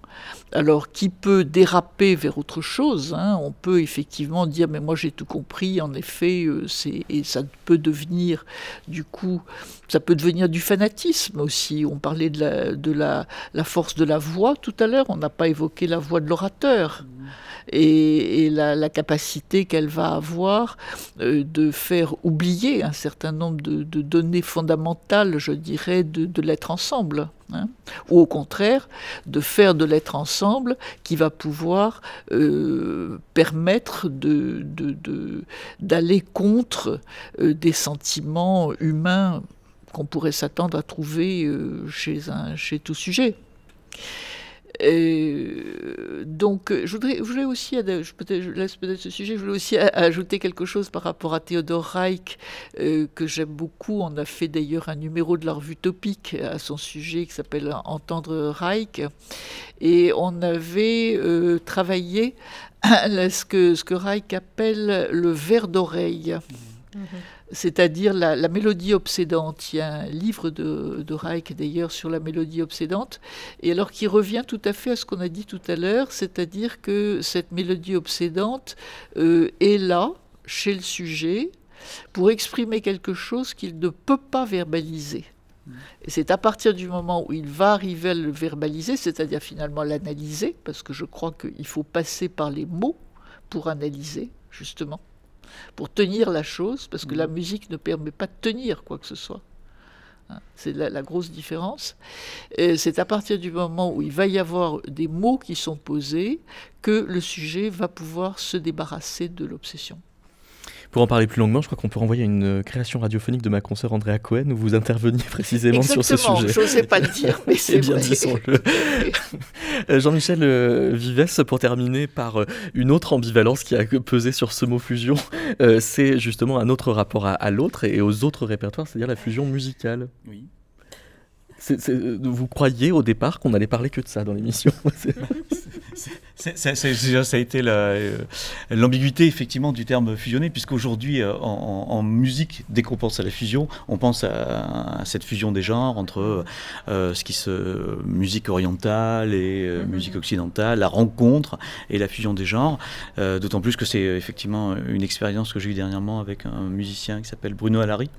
alors qui peut déraper vers autre chose. Hein. On peut effectivement dire mais moi j'ai tout compris. En effet, euh, et ça peut devenir du coup, ça peut devenir du fanatisme aussi. On parlait de la, de la, la force de la voix tout à l'heure. On n'a pas évoqué la voix de l'orateur et, la, capacité qu'elle va avoir euh, de faire oublier un certain nombre de, données fondamentales, je dirais, de, l'être ensemble. Hein. ou au contraire, de faire de l'être ensemble qui va pouvoir euh, permettre d'aller contre euh, des sentiments humains qu'on pourrait s'attendre à trouver chez, chez tout sujet. Euh, donc, je voudrais, je voulais aussi, je, je laisse peut-être ce sujet, je voulais aussi ajouter quelque chose par rapport à Théodore Reich, euh, que j'aime beaucoup. On a fait d'ailleurs un numéro de la revue Topique à son sujet qui s'appelle Entendre Reich. Et on avait euh, travaillé ce que, ce que Reich appelle le verre d'oreille. Mmh c'est-à-dire la, mélodie obsédante. Il y a un livre de, Reich d'ailleurs sur la mélodie obsédante, et alors qui revient tout à fait à ce qu'on a dit tout à l'heure, c'est-à-dire que cette mélodie obsédante euh, est là, chez le sujet, pour exprimer quelque chose qu'il ne peut pas verbaliser. Et c'est à partir du moment où il va arriver à le verbaliser, c'est-à-dire finalement l'analyser, parce que je crois qu'il faut passer par les mots pour analyser, justement pour tenir la chose, parce que la musique ne permet pas de tenir quoi que ce soit. Hein, c'est la, grosse différence. C'est à partir du moment où il va y avoir des mots qui sont posés que le sujet va pouvoir se débarrasser de l'obsession. Pour en parler plus longuement, je crois qu'on peut renvoyer une euh, création radiophonique de ma consoeur Andrea Cohen où vous interveniez précisément sur ce sujet. Je n'osais pas le dire, mais c'est bien dit, euh, Jean-Michel euh, Vives, pour terminer par une autre ambivalence qui a pesé sur ce mot fusion, c'est justement un autre rapport à, l'autre et, aux autres répertoires, c'est-à-dire la fusion musicale. Oui. vous croyiez au départ qu'on allait parler que de ça dans l'émission? Ça, a été euh, l'ambiguïté effectivement du terme fusionné, puisqu'aujourd'hui euh, en, en, musique, dès qu'on pense à la fusion, on pense à, cette fusion des genres entre euh, ce qui se musique orientale et mm-hmm. musique occidentale, la rencontre et la fusion des genres. D'autant plus que c'est effectivement une expérience que j'ai eue dernièrement avec un musicien qui s'appelle Bruno Alary,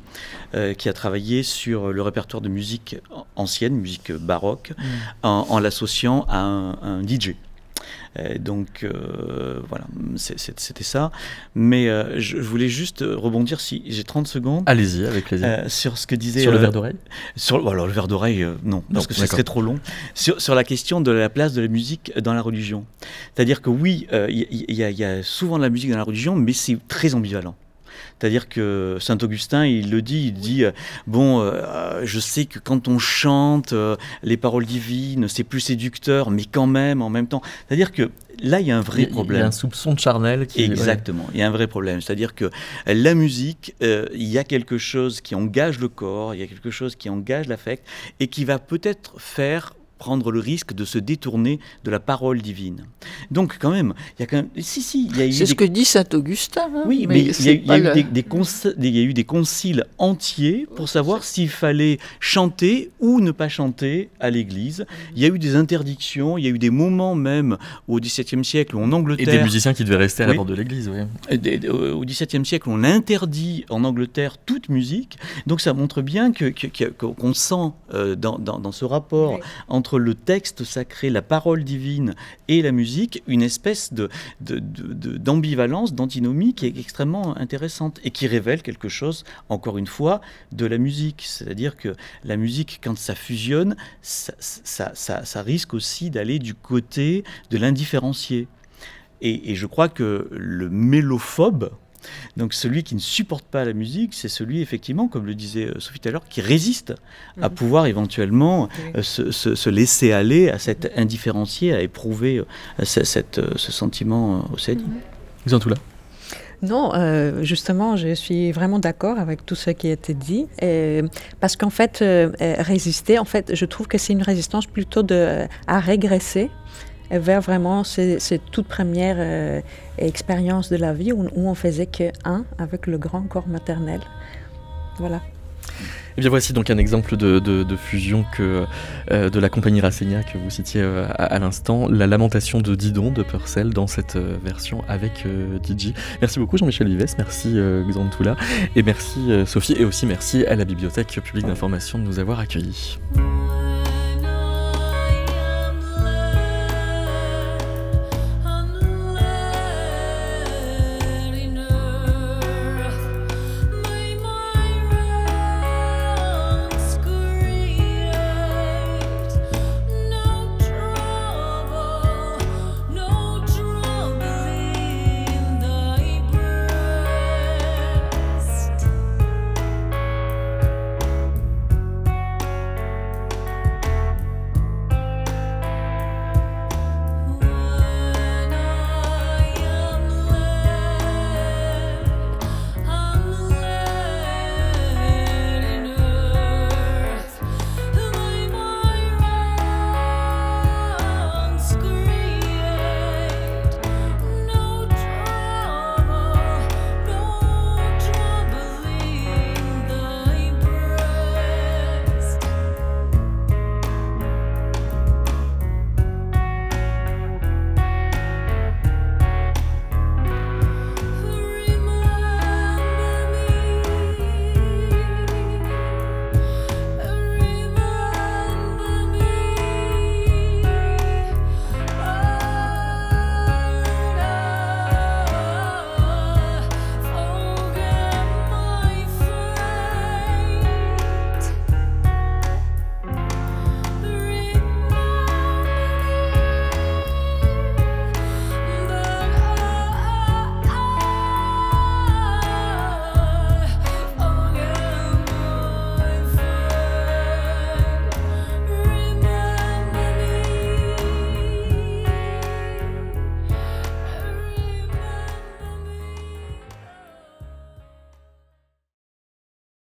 qui a travaillé sur le répertoire de musique ancienne, musique baroque, mm. en, l'associant à un DJ. Euh, donc euh, voilà, c'était ça. Mais euh, je voulais juste rebondir, si j'ai 30 secondes. Allez-y, avec plaisir. sur ce que disait. Sur le verre d'oreille sur, Alors le verre d'oreille, non, parce que ce serait trop long. Sur, sur, la question de la place de la musique dans la religion. C'est-à-dire que oui, il y, a souvent de la musique dans la religion, mais c'est très ambivalent. C'est-à-dire que Saint Augustin, il le dit, il dit, euh, bon, euh, je sais que quand on chante euh, les paroles divines, c'est plus séducteur, mais quand même, en même temps. C'est-à-dire que là, il y a un vrai problème. Il y a un soupçon de charnel. Qui... Exactement, il y a un vrai problème. C'est-à-dire que la musique, il y a quelque chose qui engage le corps, il y a quelque chose qui engage l'affect, et qui va peut-être faire prendre le risque de se détourner de la parole divine. Donc quand même, il y a quand même... Si, si, il y a eu... C'est ce que dit Saint Augustin. Hein, oui, mais, il, y a, eu des, il y, a eu des conciles entiers pour savoir s'il fallait chanter ou ne pas chanter à l'église. Il y a eu des interdictions, il y a eu des moments même au XVIIe siècle où en Angleterre... Et des musiciens qui devaient rester à la porte de l'église, oui. Au XVIIe siècle, on interdit en Angleterre toute musique. Donc ça montre bien qu'on que, sent euh, dans, dans, dans, ce rapport entre le texte sacré, la parole divine et la musique, une espèce de, d'ambivalence, d'antinomie qui est extrêmement intéressante et qui révèle quelque chose, encore une fois, de la musique. C'est-à-dire que la musique, quand ça fusionne, ça, ça, risque aussi d'aller du côté de l'indifférencié. Et, je crois que le mélophobe, donc celui qui ne supporte pas la musique, c'est celui effectivement, comme le disait euh, Sophie tout à l'heure, qui résiste à mhm. pouvoir éventuellement euh, se, laisser aller à cette indifférencié, à éprouver euh, ce sentiment au Ils sont tout là. Non, justement, je suis vraiment d'accord avec tout ce qui a été dit, parce qu'en fait, résister, en fait, je trouve que c'est une résistance plutôt de, à régresser vers vraiment ces, toutes premières euh, expériences de la vie où, on faisait que un avec le grand corps maternel. Voilà. Et bien voici donc un exemple de, fusion que, euh, de la compagnie Rassigna que vous citiez euh, à, l'instant, la lamentation de Didon de Purcell dans cette version avec DJ. Merci beaucoup Jean-Michel Vives, merci Xantoula et merci Sophie et aussi merci à la Bibliothèque publique d'information de nous avoir accueillis.